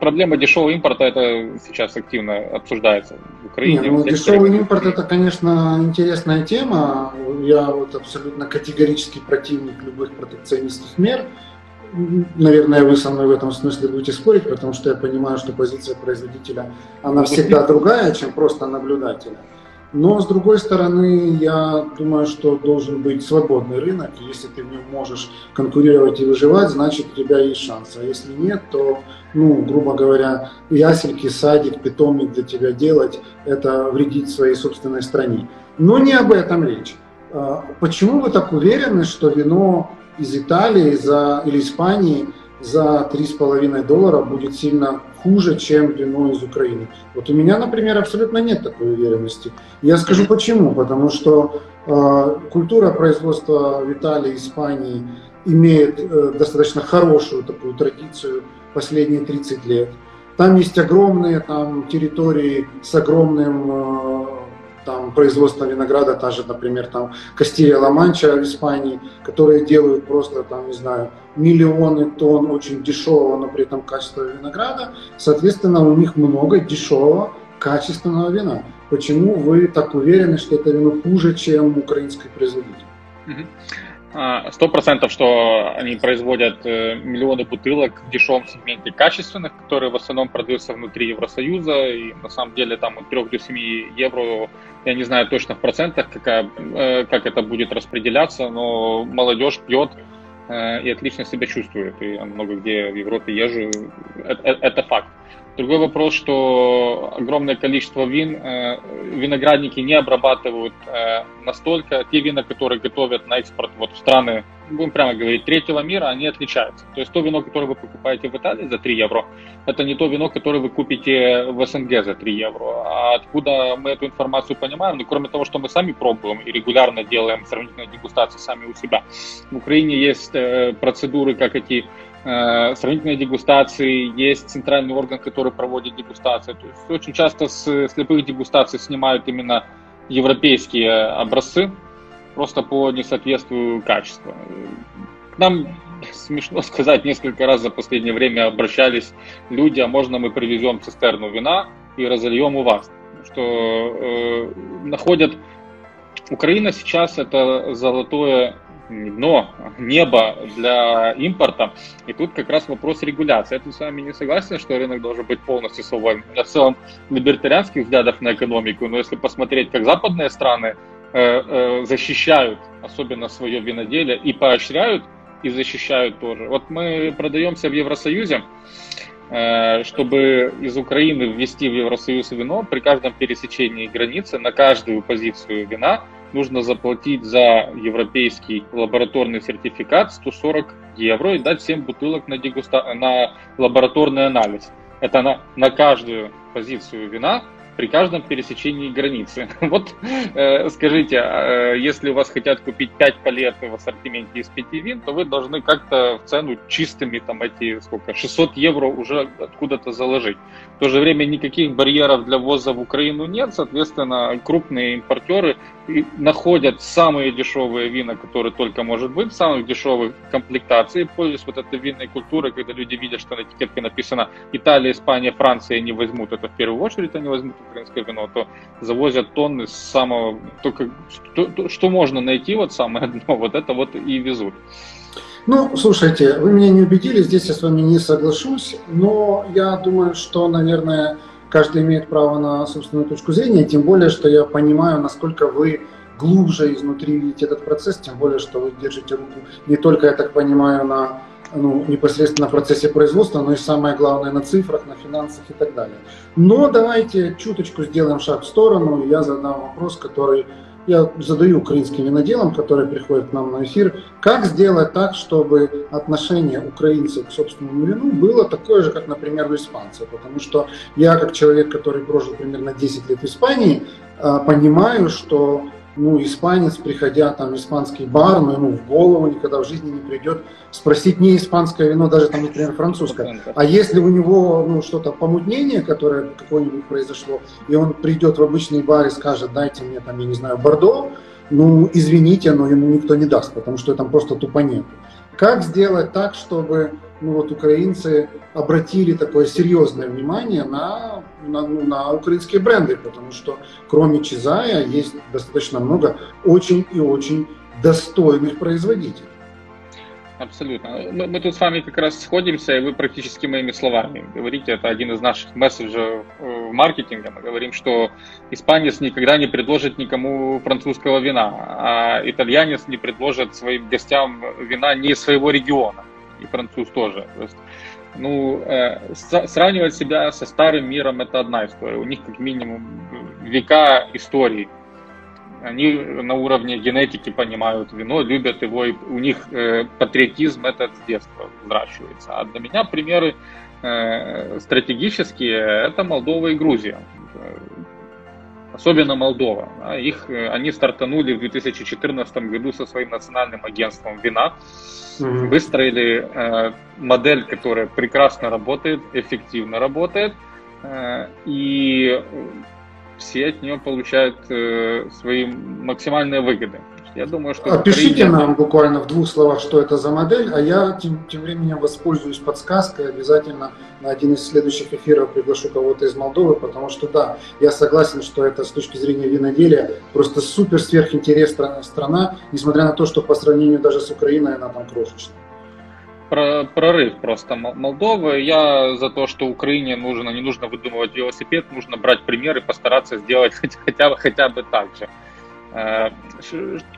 Проблема дешевого импорта это сейчас активно обсуждается в Украине. Не, ну, дешевый импорт это, конечно, интересная тема. Я вот абсолютно категорический противник любых протекционистских мер. Наверное, вы со мной в этом смысле будете спорить, потому что я понимаю, что позиция производителя, она всегда другая, чем просто наблюдателя. Но, с другой стороны, я думаю, что должен быть свободный рынок. Если ты в нем можешь конкурировать и выживать, значит, у тебя есть шанс. А если нет, то, ну, грубо говоря, ясельки, садик, питомник для тебя делать, это вредить своей собственной стране. Но не об этом речь. А почему вы так уверены, что вино из Италии за, или Испании за 3,5 доллара будет сильно хуже, чем вино из Украины. Вот у меня, например, абсолютно нет такой уверенности. Я скажу почему. Потому что э, культура производства в Италии, Испании имеет э, достаточно хорошую такую традицию последние 30 лет. Там есть огромные там, территории с огромным э, там производство винограда, та же, например, там Кастилья Ла-Манча в Испании, которые делают просто, там, не знаю, миллионы тонн очень дешевого, но при этом качественного винограда. Соответственно, у них много дешевого, качественного вина. Почему вы так уверены, что это вино хуже, чем украинский производитель? А, сто процентов, что они производят э, миллионы бутылок в дешевом сегменте качественных, которые в основном продаются внутри Евросоюза, и на самом деле там от 3 до 7 евро, я не знаю точно в процентах, какая, э, как это будет распределяться, но молодежь пьет э, и отлично себя чувствует. И много где в Европе езжу, это, это факт. Другой вопрос, что огромное количество вин э, виноградники не обрабатывают э, настолько. Те вина, которые готовят на экспорт вот в страны, будем прямо говорить, третьего мира, они отличаются. То есть то вино, которое вы покупаете в Италии за 3 евро, это не то вино, которое вы купите в СНГ за 3 евро. А откуда мы эту информацию понимаем? Ну, кроме того, что мы сами пробуем и регулярно делаем сравнительные дегустации сами у себя. В Украине есть э, процедуры, как эти Э, сравнительные дегустации, есть центральный орган, который проводит дегустации. То есть очень часто с слепых дегустаций снимают именно европейские образцы, просто по несоответствию качества. Нам, смешно сказать, несколько раз за последнее время обращались люди, а можно мы привезем цистерну вина и разольем у вас. Что э, находят... Украина сейчас это золотое дно, небо для импорта. И тут как раз вопрос регуляции. Я с вами не согласен, что рынок должен быть полностью свободен. Я в целом либертарианских взглядов на экономику, но если посмотреть, как западные страны э, э, защищают особенно свое виноделие и поощряют и защищают тоже. Вот мы продаемся в Евросоюзе, э, чтобы из Украины ввести в Евросоюз вино, при каждом пересечении границы на каждую позицию вина нужно заплатить за европейский лабораторный сертификат 140 евро и дать 7 бутылок на, дегуста... на лабораторный анализ. Это на, на каждую позицию вина при каждом пересечении границы. Вот э, скажите, э, если у вас хотят купить 5 палет в ассортименте из 5 вин, то вы должны как-то в цену чистыми там эти сколько 600 евро уже откуда-то заложить. В то же время никаких барьеров для ввоза в Украину нет, соответственно, крупные импортеры находят самые дешевые вина, которые только может быть, самых дешевых комплектаций, пользуясь вот этой винной культурой, когда люди видят, что на этикетке написано Италия, Испания, Франция, они возьмут это в первую очередь, они возьмут украинское вино, то завозят тонны самого, только что, что можно найти, вот самое дно, вот это вот и везут. Ну, слушайте, вы меня не убедили, здесь я с вами не соглашусь, но я думаю, что, наверное, каждый имеет право на собственную точку зрения, тем более, что я понимаю, насколько вы глубже изнутри видите этот процесс, тем более, что вы держите руку не только, я так понимаю, на ну, непосредственно в процессе производства, но и самое главное на цифрах, на финансах и так далее. Но давайте чуточку сделаем шаг в сторону, я задам вопрос, который я задаю украинским виноделам, которые приходят к нам на эфир, как сделать так, чтобы отношение украинцев к собственному вину было такое же, как, например, у испанцев. Потому что я, как человек, который прожил примерно 10 лет в Испании, а, понимаю, что ну, испанец, приходя там в испанский бар, но ему в голову никогда в жизни не придет спросить не испанское вино, даже там, например, французское. А если у него ну, что-то помутнение, которое какое-нибудь произошло, и он придет в обычный бар и скажет, дайте мне там, я не знаю, бордо, ну, извините, но ему никто не даст, потому что там просто тупо нет. Как сделать так, чтобы ну, вот, украинцы обратили такое серьезное внимание на, на, ну, на украинские бренды, потому что кроме Чизая есть достаточно много очень и очень достойных производителей. Абсолютно. Мы, мы тут с вами как раз сходимся, и вы практически моими словами говорите, это один из наших месседжей в маркетинге. Мы говорим, что испанец никогда не предложит никому французского вина, а итальянец не предложит своим гостям вина не своего региона, и француз тоже. То есть, ну, э, сравнивать себя со старым миром это одна история. У них как минимум века истории они на уровне генетики понимают вино, любят его, и у них э, патриотизм этот с детства взращивается. А для меня примеры э, стратегические – это Молдова и Грузия. Особенно Молдова. Их, э, они стартанули в 2014 году со своим национальным агентством вина, mm-hmm. выстроили э, модель, которая прекрасно работает, эффективно работает, э, и все от нее получают э, свои максимальные выгоды. Я думаю, что Опишите Украине... нам буквально в двух словах, что это за модель, а я тем, тем временем воспользуюсь подсказкой, обязательно на один из следующих эфиров приглашу кого-то из Молдовы, потому что да, я согласен, что это с точки зрения виноделия просто супер сверхинтересная страна, несмотря на то, что по сравнению даже с Украиной она там крошечная прорыв просто Молдовы. Я за то, что Украине нужно, не нужно выдумывать велосипед, нужно брать пример и постараться сделать хотя бы, хотя бы так же. Э,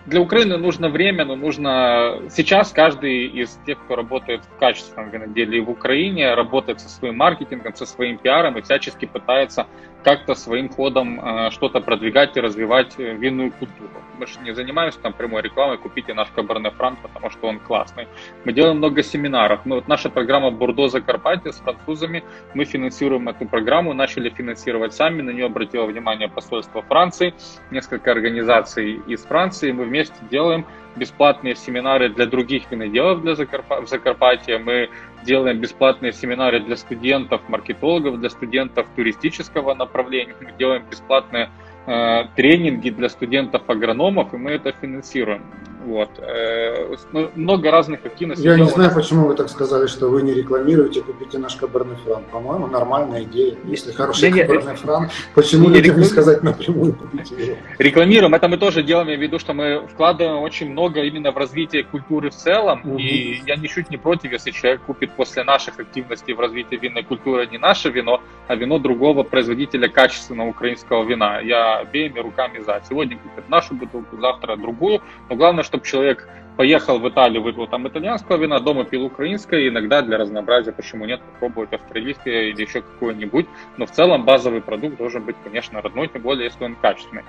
для Украины нужно время, но нужно... Сейчас каждый из тех, кто работает в качественном виноделии в Украине, работает со своим маркетингом, со своим пиаром и всячески пытается как-то своим ходом э, что-то продвигать и развивать э, винную культуру. Мы же не занимаемся там прямой рекламой, купите наш Каберне Франк, потому что он классный. Мы делаем много семинаров. Мы, вот наша программа Бордо Закарпатье с французами, мы финансируем эту программу, начали финансировать сами, на нее обратило внимание посольство Франции, несколько организаций из Франции. Мы вместе делаем бесплатные семинары для других виноделов для Закарпа- в Закарпатье. Мы делаем бесплатные семинары для студентов, маркетологов, для студентов туристического направления. Мы делаем бесплатные э, тренинги для студентов-агрономов, и мы это финансируем. Вот. Э, ну, много разных активностей. Я не знаю, почему вы так сказали, что вы не рекламируете, купите наш Каберне Фран. По-моему, нормальная идея. Если хороший да Каберне Фран, почему не, не сказать напрямую купите его? Рекламируем. Это мы тоже делаем, я в виду, что мы вкладываем очень много именно в развитие культуры в целом. Угу. И я ничуть не против, если человек купит после наших активностей в развитии винной культуры не наше вино, а вино другого производителя качественного украинского вина. Я обеими руками за. Сегодня купит нашу бутылку, завтра другую. Но главное, чтобы человек поехал в Италию, выпил там итальянского вина, дома пил украинское, иногда для разнообразия, почему нет, попробовать австралийское или еще какое-нибудь, но в целом базовый продукт должен быть, конечно, родной, тем более, если он качественный.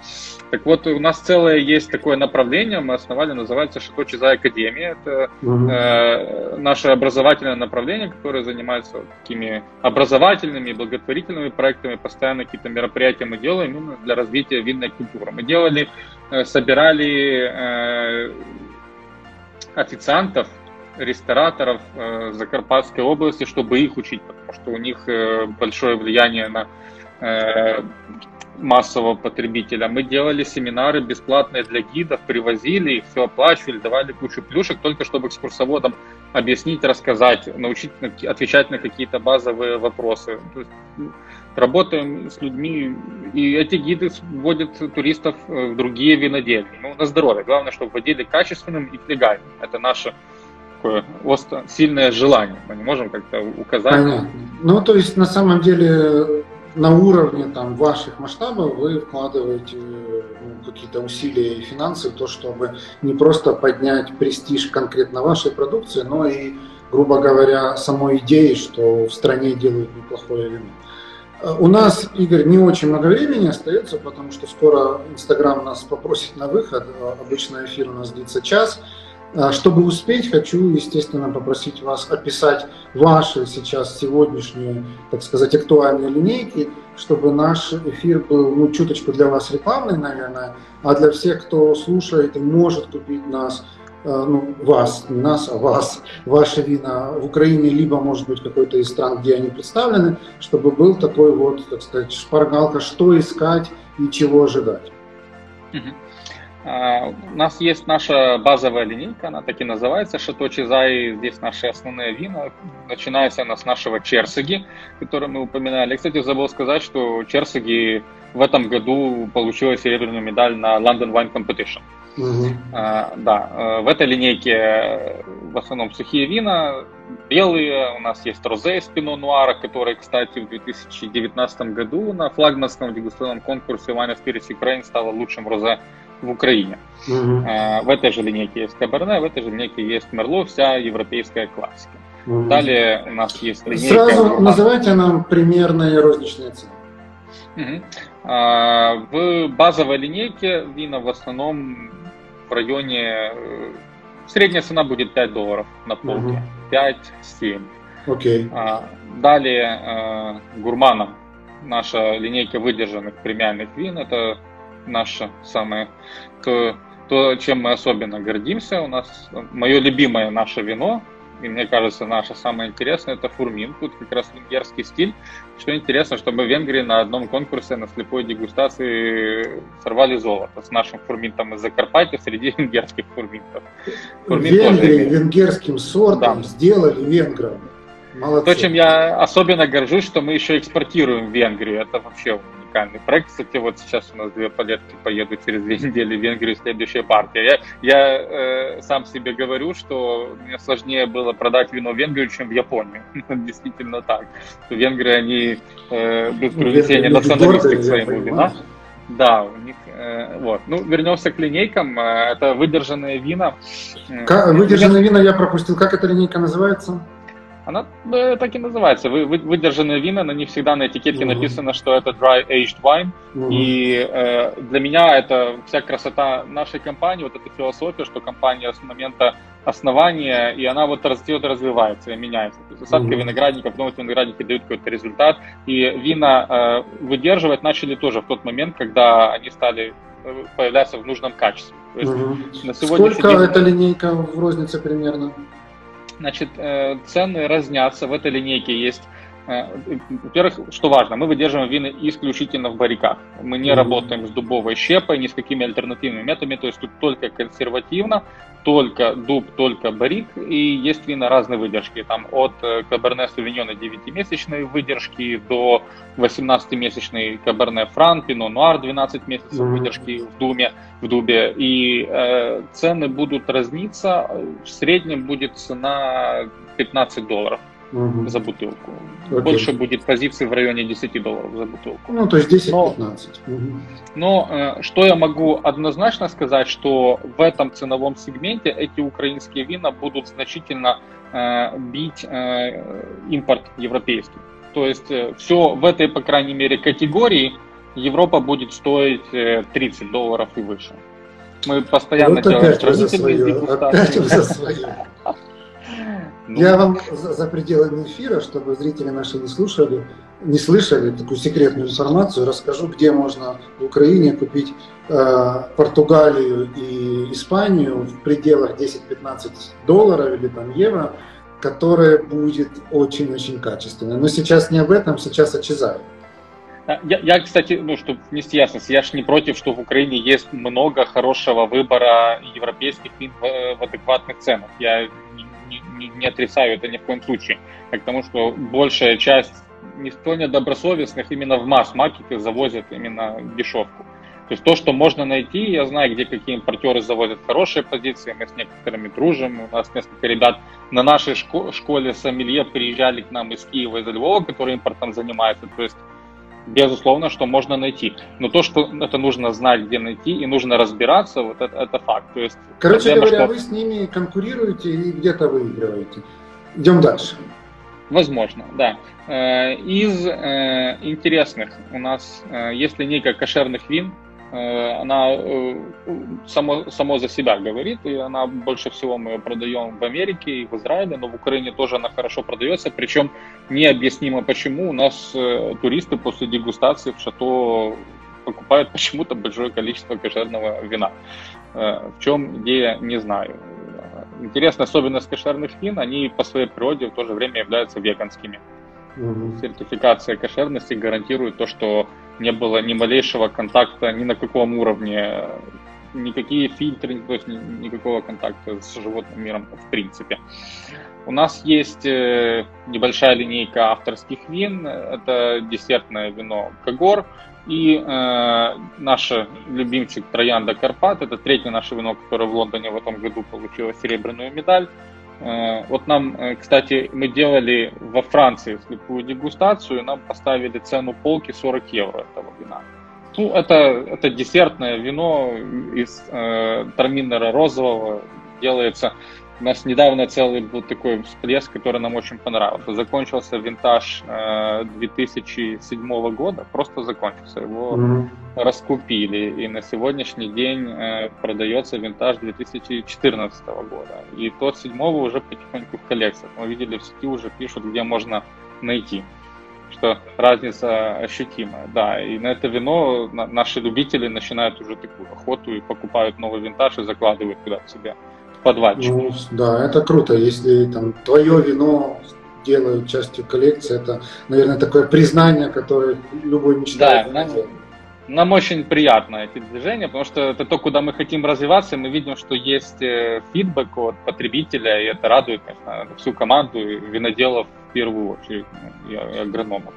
Так вот, у нас целое есть такое направление, мы основали, называется Шато Чиза Академия, это э, наше образовательное направление, которое занимается такими образовательными, благотворительными проектами, постоянно какие-то мероприятия мы делаем именно для развития винной культуры. Мы делали, э, собирали э, официантов, рестораторов э, Закарпатской области, чтобы их учить, потому что у них э, большое влияние на э, массового потребителя. Мы делали семинары бесплатные для гидов, привозили их, все оплачивали, давали кучу плюшек, только чтобы экскурсоводам объяснить, рассказать, научить отвечать на какие-то базовые вопросы. То есть, работаем с людьми, и эти гиды вводят туристов в другие винодельни. Ну, на здоровье. Главное, чтобы вводили качественным и легальным. Это наше такое остро, сильное желание. Мы не можем как-то указать. Понятно. Ну, то есть, на самом деле, на уровне там, ваших масштабов вы вкладываете ну, какие-то усилия и финансы в то, чтобы не просто поднять престиж конкретно вашей продукции, но и, грубо говоря, самой идеи, что в стране делают неплохое вино. У нас, Игорь, не очень много времени остается, потому что скоро Инстаграм нас попросит на выход. Обычно эфир у нас длится час. А, чтобы успеть, хочу, естественно, попросить вас описать ваши сейчас сегодняшние, так сказать, актуальные линейки, чтобы наш эфир был ну, чуточку для вас рекламный, наверное, а для всех, кто слушает и может купить нас, а, ну, вас, не нас, а вас, ваши вина в Украине, либо, может быть, какой-то из стран, где они представлены, чтобы был такой вот, так сказать, шпаргалка, что искать и чего ожидать. У нас есть наша базовая линейка, она так и называется, Шато Чизай. Здесь наши основные вина. Начинается она с нашего Черсиги, который мы упоминали. Кстати, забыл сказать, что Черсиги в этом году получила серебряную медаль на London Wine Competition. Угу. А, да, э, в этой линейке э, в основном сухие вина, белые, у нас есть розе из пино нуара, который, кстати, в 2019 году на флагманском дегустационном конкурсе Wine Spirits Ukraine стала лучшим розе в Украине. Угу. В этой же линейке есть Каберне, в этой же линейке есть Мерло, вся европейская классика. Угу. Далее у нас есть линейка... Сразу называйте нам примерные розничные цены. Угу. В базовой линейке вина в основном в районе... Э, средняя цена будет 5 долларов на полке. Угу. 5-7. Окей. Далее гурманам наша линейка выдержанных премиальных вин. Это наше самое, то, то, чем мы особенно гордимся. У нас мое любимое наше вино, и мне кажется, наше самое интересное, это фурмин. Тут как раз венгерский стиль. Что интересно, чтобы в Венгрии на одном конкурсе на слепой дегустации сорвали золото с нашим фурминтом из Закарпатья среди венгерских фурминтов. Фурмин Венгрии венгерским сортом да. сделали венгров. Молодцы. То, чем я особенно горжусь, что мы еще экспортируем в Венгрию. Это вообще уникальный проект. Кстати, вот сейчас у нас две палетки поедут через две недели в Венгрию, следующая партия. Я, я э, сам себе говорю, что мне сложнее было продать вино в Венгрию, чем в Японию. Действительно так. В Венгрии они э, без привлечения националисты к своему вину. Да, у них э, вот. Ну, вернемся к линейкам. Э, это выдержанные вина. Как, выдержанные вина я пропустил. Как эта линейка называется? Она э, так и называется. Вы, вы, выдержанные вина, на них всегда на этикетке mm-hmm. написано, что это dry aged wine. Mm-hmm. И э, для меня это вся красота нашей компании, вот эта философия, что компания с момента основания, и она вот растет, развивается и меняется. То есть засадка mm-hmm. виноградников, новые виноградники дают какой-то результат. И вина э, выдерживать начали тоже в тот момент, когда они стали э, появляться в нужном качестве. То есть угу. на Сколько день... эта линейка в рознице примерно? Значит, э, цены разнятся. В этой линейке есть во-первых, что важно, мы выдерживаем вины исключительно в барриках. Мы не mm-hmm. работаем с дубовой щепой, ни с какими альтернативными методами, то есть тут только консервативно, только дуб, только барик, и есть вина разной выдержки, там от Каберне Сувиньона 9-месячной выдержки до 18-месячной Каберне Фран, Пино Нуар 12 месяцев mm-hmm. выдержки в Думе, в Дубе, и э, цены будут разниться, в среднем будет цена 15 долларов угу. за бутылку. Окей. Больше будет позиций в районе 10 долларов за бутылку. Ну, то есть 10-15. Но, угу. но э, что я могу однозначно сказать, что в этом ценовом сегменте эти украинские вина будут значительно э, бить э, импорт европейский. То есть э, все в этой, по крайней мере, категории Европа будет стоить 30 э, долларов и выше. Мы постоянно вот делаем сравнительные дегустации. за свое. Ну, Я вам за, за пределами эфира, чтобы зрители наши не слушали, не слышали такую секретную информацию, расскажу, где можно в Украине купить э, Португалию и Испанию в пределах 10-15 долларов или там евро, которая будет очень-очень качественной. Но сейчас не об этом, сейчас о Чезаре. Я, я, кстати, ну, чтобы внести ясность, я же не против, что в Украине есть много хорошего выбора европейских вин в, в адекватных ценах. Я не, не, отрицаю это ни в коем случае. А к тому, что большая часть не столь недобросовестных именно в масс-маркеты завозят именно дешевку. То есть то, что можно найти, я знаю, где какие импортеры завозят хорошие позиции, мы с некоторыми дружим, у нас несколько ребят на нашей шко- школе сомелье приезжали к нам из Киева, из Львова, которые импортом занимаются, то есть безусловно, что можно найти. Но то, что это нужно знать, где найти, и нужно разбираться, вот это, это факт. То есть, Короче говоря, что... вы с ними конкурируете и где-то выигрываете. Идем дальше. Возможно, да. Э, из э, интересных у нас э, есть линейка кошерных вин, она э, само, само за себя говорит, и она больше всего мы ее продаем в Америке и в Израиле, но в Украине тоже она хорошо продается, причем необъяснимо почему у нас э, туристы после дегустации в шато покупают почему-то большое количество кошерного вина. В чем идея, не знаю. Интересная особенность кошерных вин, они по своей природе в то же время являются веганскими. Сертификация кошерности гарантирует то, что не было ни малейшего контакта ни на каком уровне, никакие фильтры, то есть никакого контакта с животным миром в принципе. У нас есть э, небольшая линейка авторских вин, это десертное вино Кагор и э, наш любимчик Троянда Карпат, это третье наше вино, которое в Лондоне в этом году получило серебряную медаль. Э, вот нам, э, кстати, мы делали во Франции слепую дегустацию, нам поставили цену полки 40 евро этого вина. Ну, это, это десертное вино из э, Траминера розового, делается у нас недавно целый был такой всплеск, который нам очень понравился. Закончился винтаж э, 2007 года, просто закончился. Его mm-hmm. раскупили, и на сегодняшний день э, продается винтаж 2014 года. И тот седьмого уже потихоньку в коллекциях. Мы видели в сети уже пишут, где можно найти что разница ощутимая, да, и на это вино наши любители начинают уже такую охоту и покупают новый винтаж и закладывают туда в подвальчик. Ну, да, это круто. Если там твое вино делают частью коллекции, это, наверное, такое признание, которое любой мечтает. Да, нам, нам очень приятно эти движения, потому что это то, куда мы хотим развиваться, и мы видим, что есть э, фидбэк от потребителя, и это радует, конечно, всю команду виноделов в первую очередь, ну, и агрономов.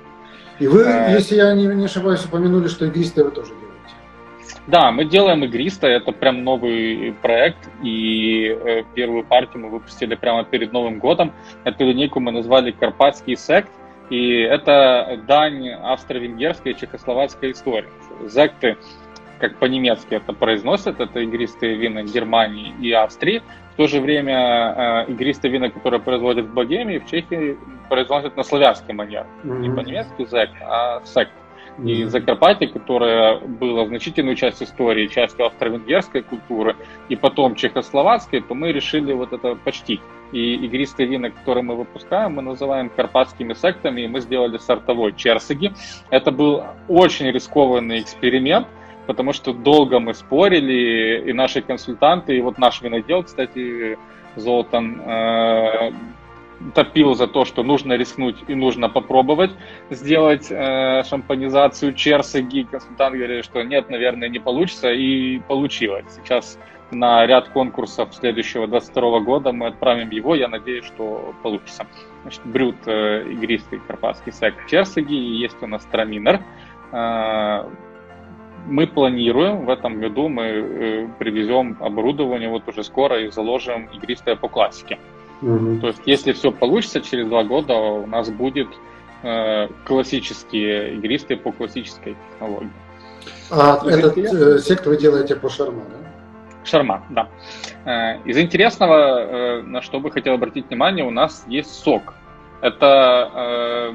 И вы, а, если я не, не ошибаюсь, упомянули, что игристые вы тоже делаете. Да, мы делаем игристо, это прям новый проект, и э, первую партию мы выпустили прямо перед Новым годом. Эту линейку мы назвали «Карпатский сект», и это дань австро-венгерской и чехословацкой истории. Зекты, как по-немецки это произносят, это игристые вина Германии и Австрии. В то же время э, игристые вина, которые производят в Богемии, в Чехии производят на славянский манер. Mm-hmm. Не по-немецки зект, а сект и Закарпатье, которое было значительную часть истории, частью австро-венгерской культуры, и потом чехословацкой, то мы решили вот это почтить. И игристые вина, которые мы выпускаем, мы называем карпатскими сектами, и мы сделали сортовой черсиги. Это был очень рискованный эксперимент, потому что долго мы спорили, и наши консультанты, и вот наш винодел, кстати, Золотан, э, топил за то, что нужно рискнуть и нужно попробовать сделать э, шампанизацию черсаги. Консультант говорит, что нет, наверное, не получится, и получилось. Сейчас на ряд конкурсов следующего 22 года мы отправим его, я надеюсь, что получится. Значит, брют э, игристый карпатский сек черсаги, и есть у нас траминер. Э, мы планируем в этом году, мы э, привезем оборудование вот уже скоро и заложим игристое по классике. Угу. То есть, если все получится, через два года у нас будет э, классические игристы по классической технологии. А Из этот интерес... э, сект вы делаете по шарма, да? Шарма, да. Э, из интересного, э, на что бы хотел обратить внимание, у нас есть сок. Это э,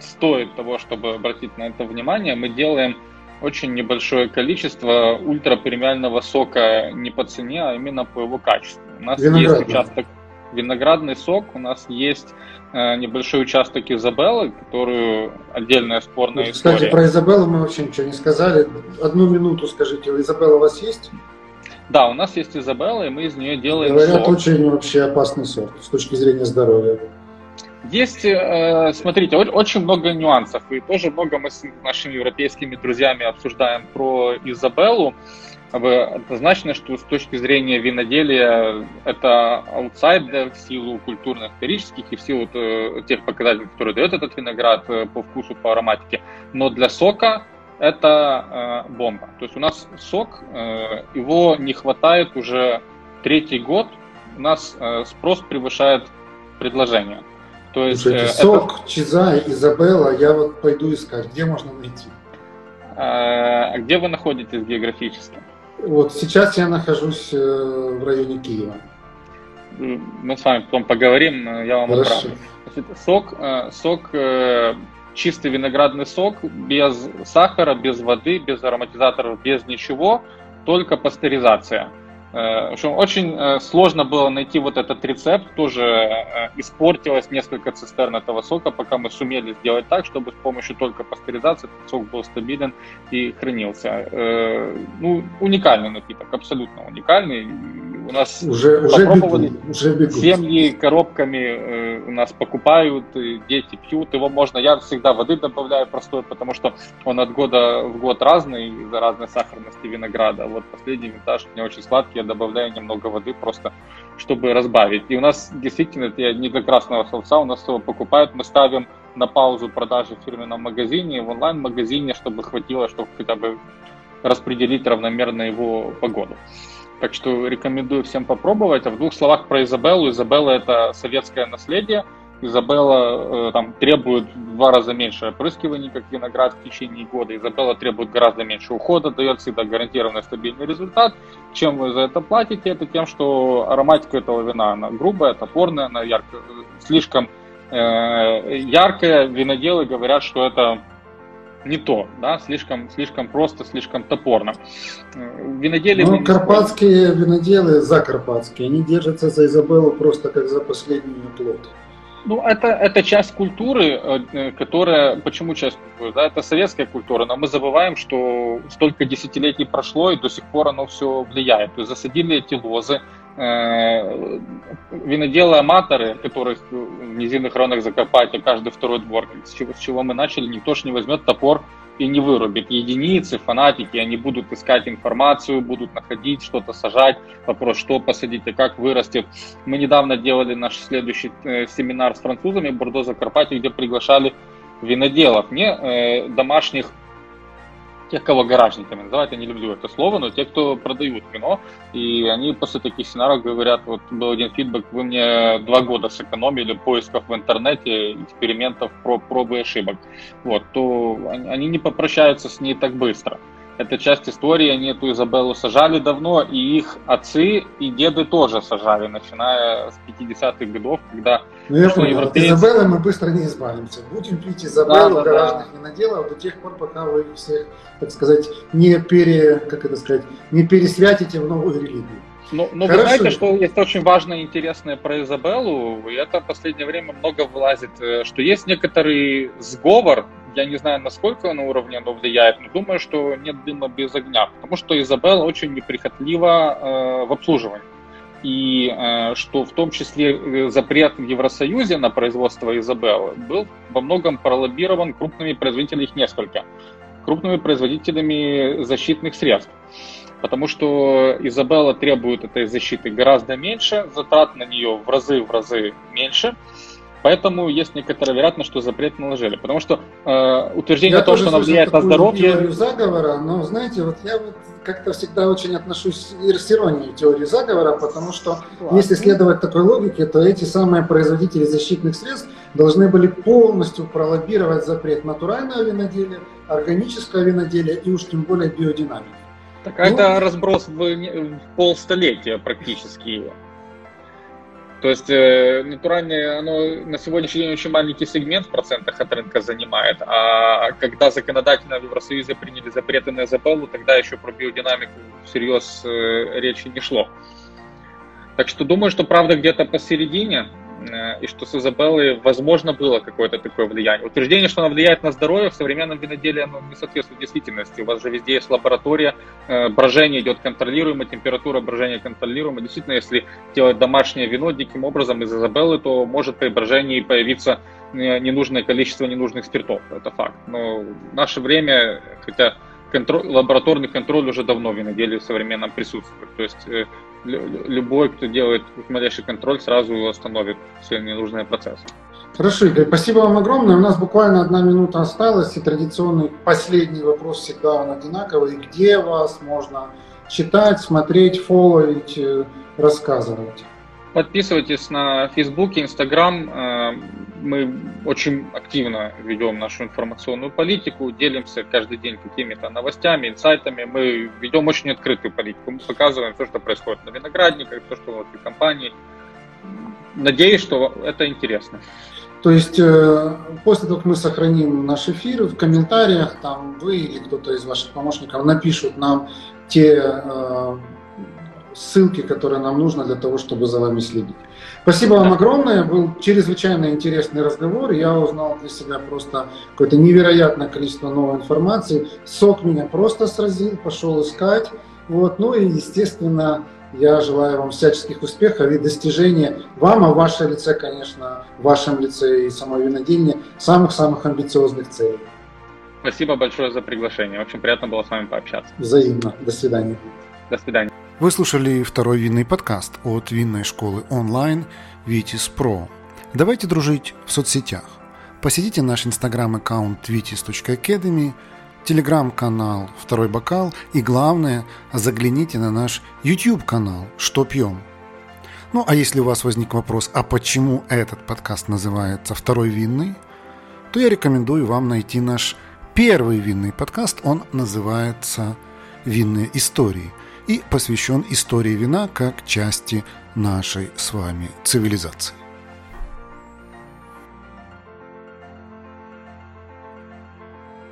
стоит того, чтобы обратить на это внимание. Мы делаем очень небольшое количество ультрапремиального сока не по цене, а именно по его качеству. У нас есть участок виноградный сок, у нас есть э, небольшой участок Изабеллы, которую отдельная спорная кстати, история. Кстати, про Изабеллу мы вообще ничего не сказали. Одну минуту скажите, Изабелла у вас есть? Да, у нас есть Изабелла, и мы из нее делаем Говорят, сок. очень вообще опасный сорт с точки зрения здоровья. Есть, э, смотрите, очень много нюансов, и тоже много мы с нашими европейскими друзьями обсуждаем про Изабеллу. Однозначно, что с точки зрения виноделия это аутсайдер в силу культурно-исторических и в силу э, тех показателей, которые дает этот виноград э, по вкусу, по ароматике. Но для сока это бомба. То есть у нас сок, его не хватает уже третий год. У нас спрос превышает предложение. То есть, Слушайте, э, сок, это... Чиза, Изабелла, я вот пойду искать, где можно найти? А где вы находитесь географически? Вот сейчас я нахожусь э, в районе Киева. Мы с вами потом поговорим, я вам Хорошо. отправлю. Сок, э, сок, чистый виноградный сок, без сахара, без воды, без ароматизаторов, без ничего, только пастеризация. Э, в общем, очень э, сложно было найти вот этот рецепт, тоже э, испортилось несколько цистерн этого сока, пока мы сумели сделать так, чтобы с помощью только пастеризации этот сок был стабилен и хранился. Ну, уникальный напиток, абсолютно уникальный. У нас уже, уже бегут, уже бегут. семьи коробками у нас покупают, дети пьют, его можно, я всегда воды добавляю простой, потому что он от года в год разный из-за разной сахарности винограда. Вот последний винтаж мне очень сладкий, я добавляю немного воды просто, чтобы разбавить. И у нас действительно, это не для красного словца, у нас его покупают, мы ставим на паузу продажи в фирменном магазине, в онлайн-магазине, чтобы хватило, чтобы хотя бы распределить равномерно его погоду. Так что рекомендую всем попробовать. А в двух словах про Изабеллу. Изабелла – это советское наследие – Изабелла э, там требует в два раза меньше опрыскиваний, как виноград в течение года. Изабелла требует гораздо меньше ухода, дает всегда гарантированный стабильный результат. Чем вы за это платите? Это тем, что ароматика этого вина, она грубая, топорная, она ярко, слишком э, яркая. Виноделы говорят, что это не то, да, слишком, слишком просто, слишком топорно. Виноделие... Ну, карпатские виноделы, закарпатские, они держатся за Изабеллу просто как за последнюю плод. Ну, это, это часть культуры, э, э, которая... Почему часть культуры? Да, это советская культура, но мы забываем, что столько десятилетий прошло, и до сих пор оно все влияет. То есть засадили эти лозы, виноделы-аматоры, которых в низинных районах Закарпатья каждый второй двор, с чего, с чего мы начали, никто же не возьмет топор и не вырубит. Единицы, фанатики, они будут искать информацию, будут находить, что-то сажать. Вопрос, что посадить и как вырастет. Мы недавно делали наш следующий э, семинар с французами Бордо Закарпатье, где приглашали виноделов, не э, домашних тех, кого гаражниками называют, я не люблю это слово, но те, кто продают вино, и они после таких семинаров говорят, вот был один фидбэк, вы мне два года сэкономили поисков в интернете, экспериментов, проб, пробы и ошибок, вот, то они не попрощаются с ней так быстро это часть истории, они эту Изабеллу сажали давно, и их отцы и деды тоже сажали, начиная с 50-х годов, когда ну, я понял, европейцы... от Изабеллы мы быстро не избавимся. Будем пить Изабеллу да, да, гаражных да. виноделов до тех пор, пока вы всех, так сказать, не пере, как это сказать, не пересвятите в новую религию. Ну, ну вы знаете, что есть очень важное и интересное про Изабеллу, и это в последнее время много вылазит, э, что есть некоторый сговор я не знаю, насколько на уровне оно влияет, но думаю, что нет дыма без огня, потому что Изабелла очень неприхотлива э, в обслуживании. И э, что в том числе э, запрет в Евросоюзе на производство Изабеллы был во многом пролоббирован крупными производителями, их несколько, крупными производителями защитных средств. Потому что Изабелла требует этой защиты гораздо меньше, затрат на нее в разы в разы меньше. Поэтому есть некоторая вероятность, что запрет наложили. Потому что э, утверждение я того, что оно влияет на здоровье... теорию заговора, но, знаете, вот я вот как-то всегда очень отношусь с иронией к теории заговора, потому что Ладно. если следовать такой логике, то эти самые производители защитных средств должны были полностью пролоббировать запрет натурального виноделия, органического виноделия и уж тем более биодинамики. Так ну, это разброс в, в полстолетия практически. То есть э, натуральное, оно на сегодняшний день очень маленький сегмент в процентах от рынка занимает, а когда законодательно в Евросоюзе приняли запреты на изобеллу, тогда еще про биодинамику всерьез э, речи не шло. Так что думаю, что правда где-то посередине, и что с Изабеллой, возможно, было какое-то такое влияние. Утверждение, что она влияет на здоровье, в современном виноделии оно не соответствует действительности. У вас же везде есть лаборатория, э, брожение идет контролируемо, температура брожения контролируема. Действительно, если делать домашнее вино диким образом из Изабеллы, то может при брожении появиться э, ненужное количество ненужных спиртов. Это факт. Но в наше время, хотя контроль, лабораторный контроль уже давно в виноделии в современном присутствует. То есть любой, кто делает малейший контроль, сразу остановит все ненужные процессы. Хорошо, Игорь, спасибо вам огромное. У нас буквально одна минута осталась, и традиционный последний вопрос всегда он одинаковый. Где вас можно читать, смотреть, фолловить, э, рассказывать? Подписывайтесь на Facebook, Instagram. Мы очень активно ведем нашу информационную политику, делимся каждый день какими-то новостями, инсайтами. Мы ведем очень открытую политику. Мы показываем все, что происходит на виноградниках, то, что внутри компании. Надеюсь, что это интересно. То есть э, после того, как мы сохраним наш эфир, в комментариях там вы или кто-то из ваших помощников напишут нам те э, ссылки, которые нам нужно для того, чтобы за вами следить. Спасибо вам огромное. Был чрезвычайно интересный разговор. Я узнал для себя просто какое-то невероятное количество новой информации. Сок меня просто сразил, пошел искать. Вот. Ну и, естественно, я желаю вам всяческих успехов и достижения вам, а в вашем лице, конечно, в вашем лице и самой винодельне, самых-самых амбициозных целей. Спасибо большое за приглашение. Очень приятно было с вами пообщаться. Взаимно. До свидания. До свидания. Вы слушали второй винный подкаст от винной школы онлайн Vitis Pro. Давайте дружить в соцсетях. Посетите наш инстаграм-аккаунт vitis.academy, телеграм-канал «Второй бокал» и, главное, загляните на наш YouTube-канал «Что пьем?». Ну, а если у вас возник вопрос, а почему этот подкаст называется «Второй винный?», то я рекомендую вам найти наш первый винный подкаст. Он называется «Винные истории», и посвящен истории вина как части нашей с вами цивилизации.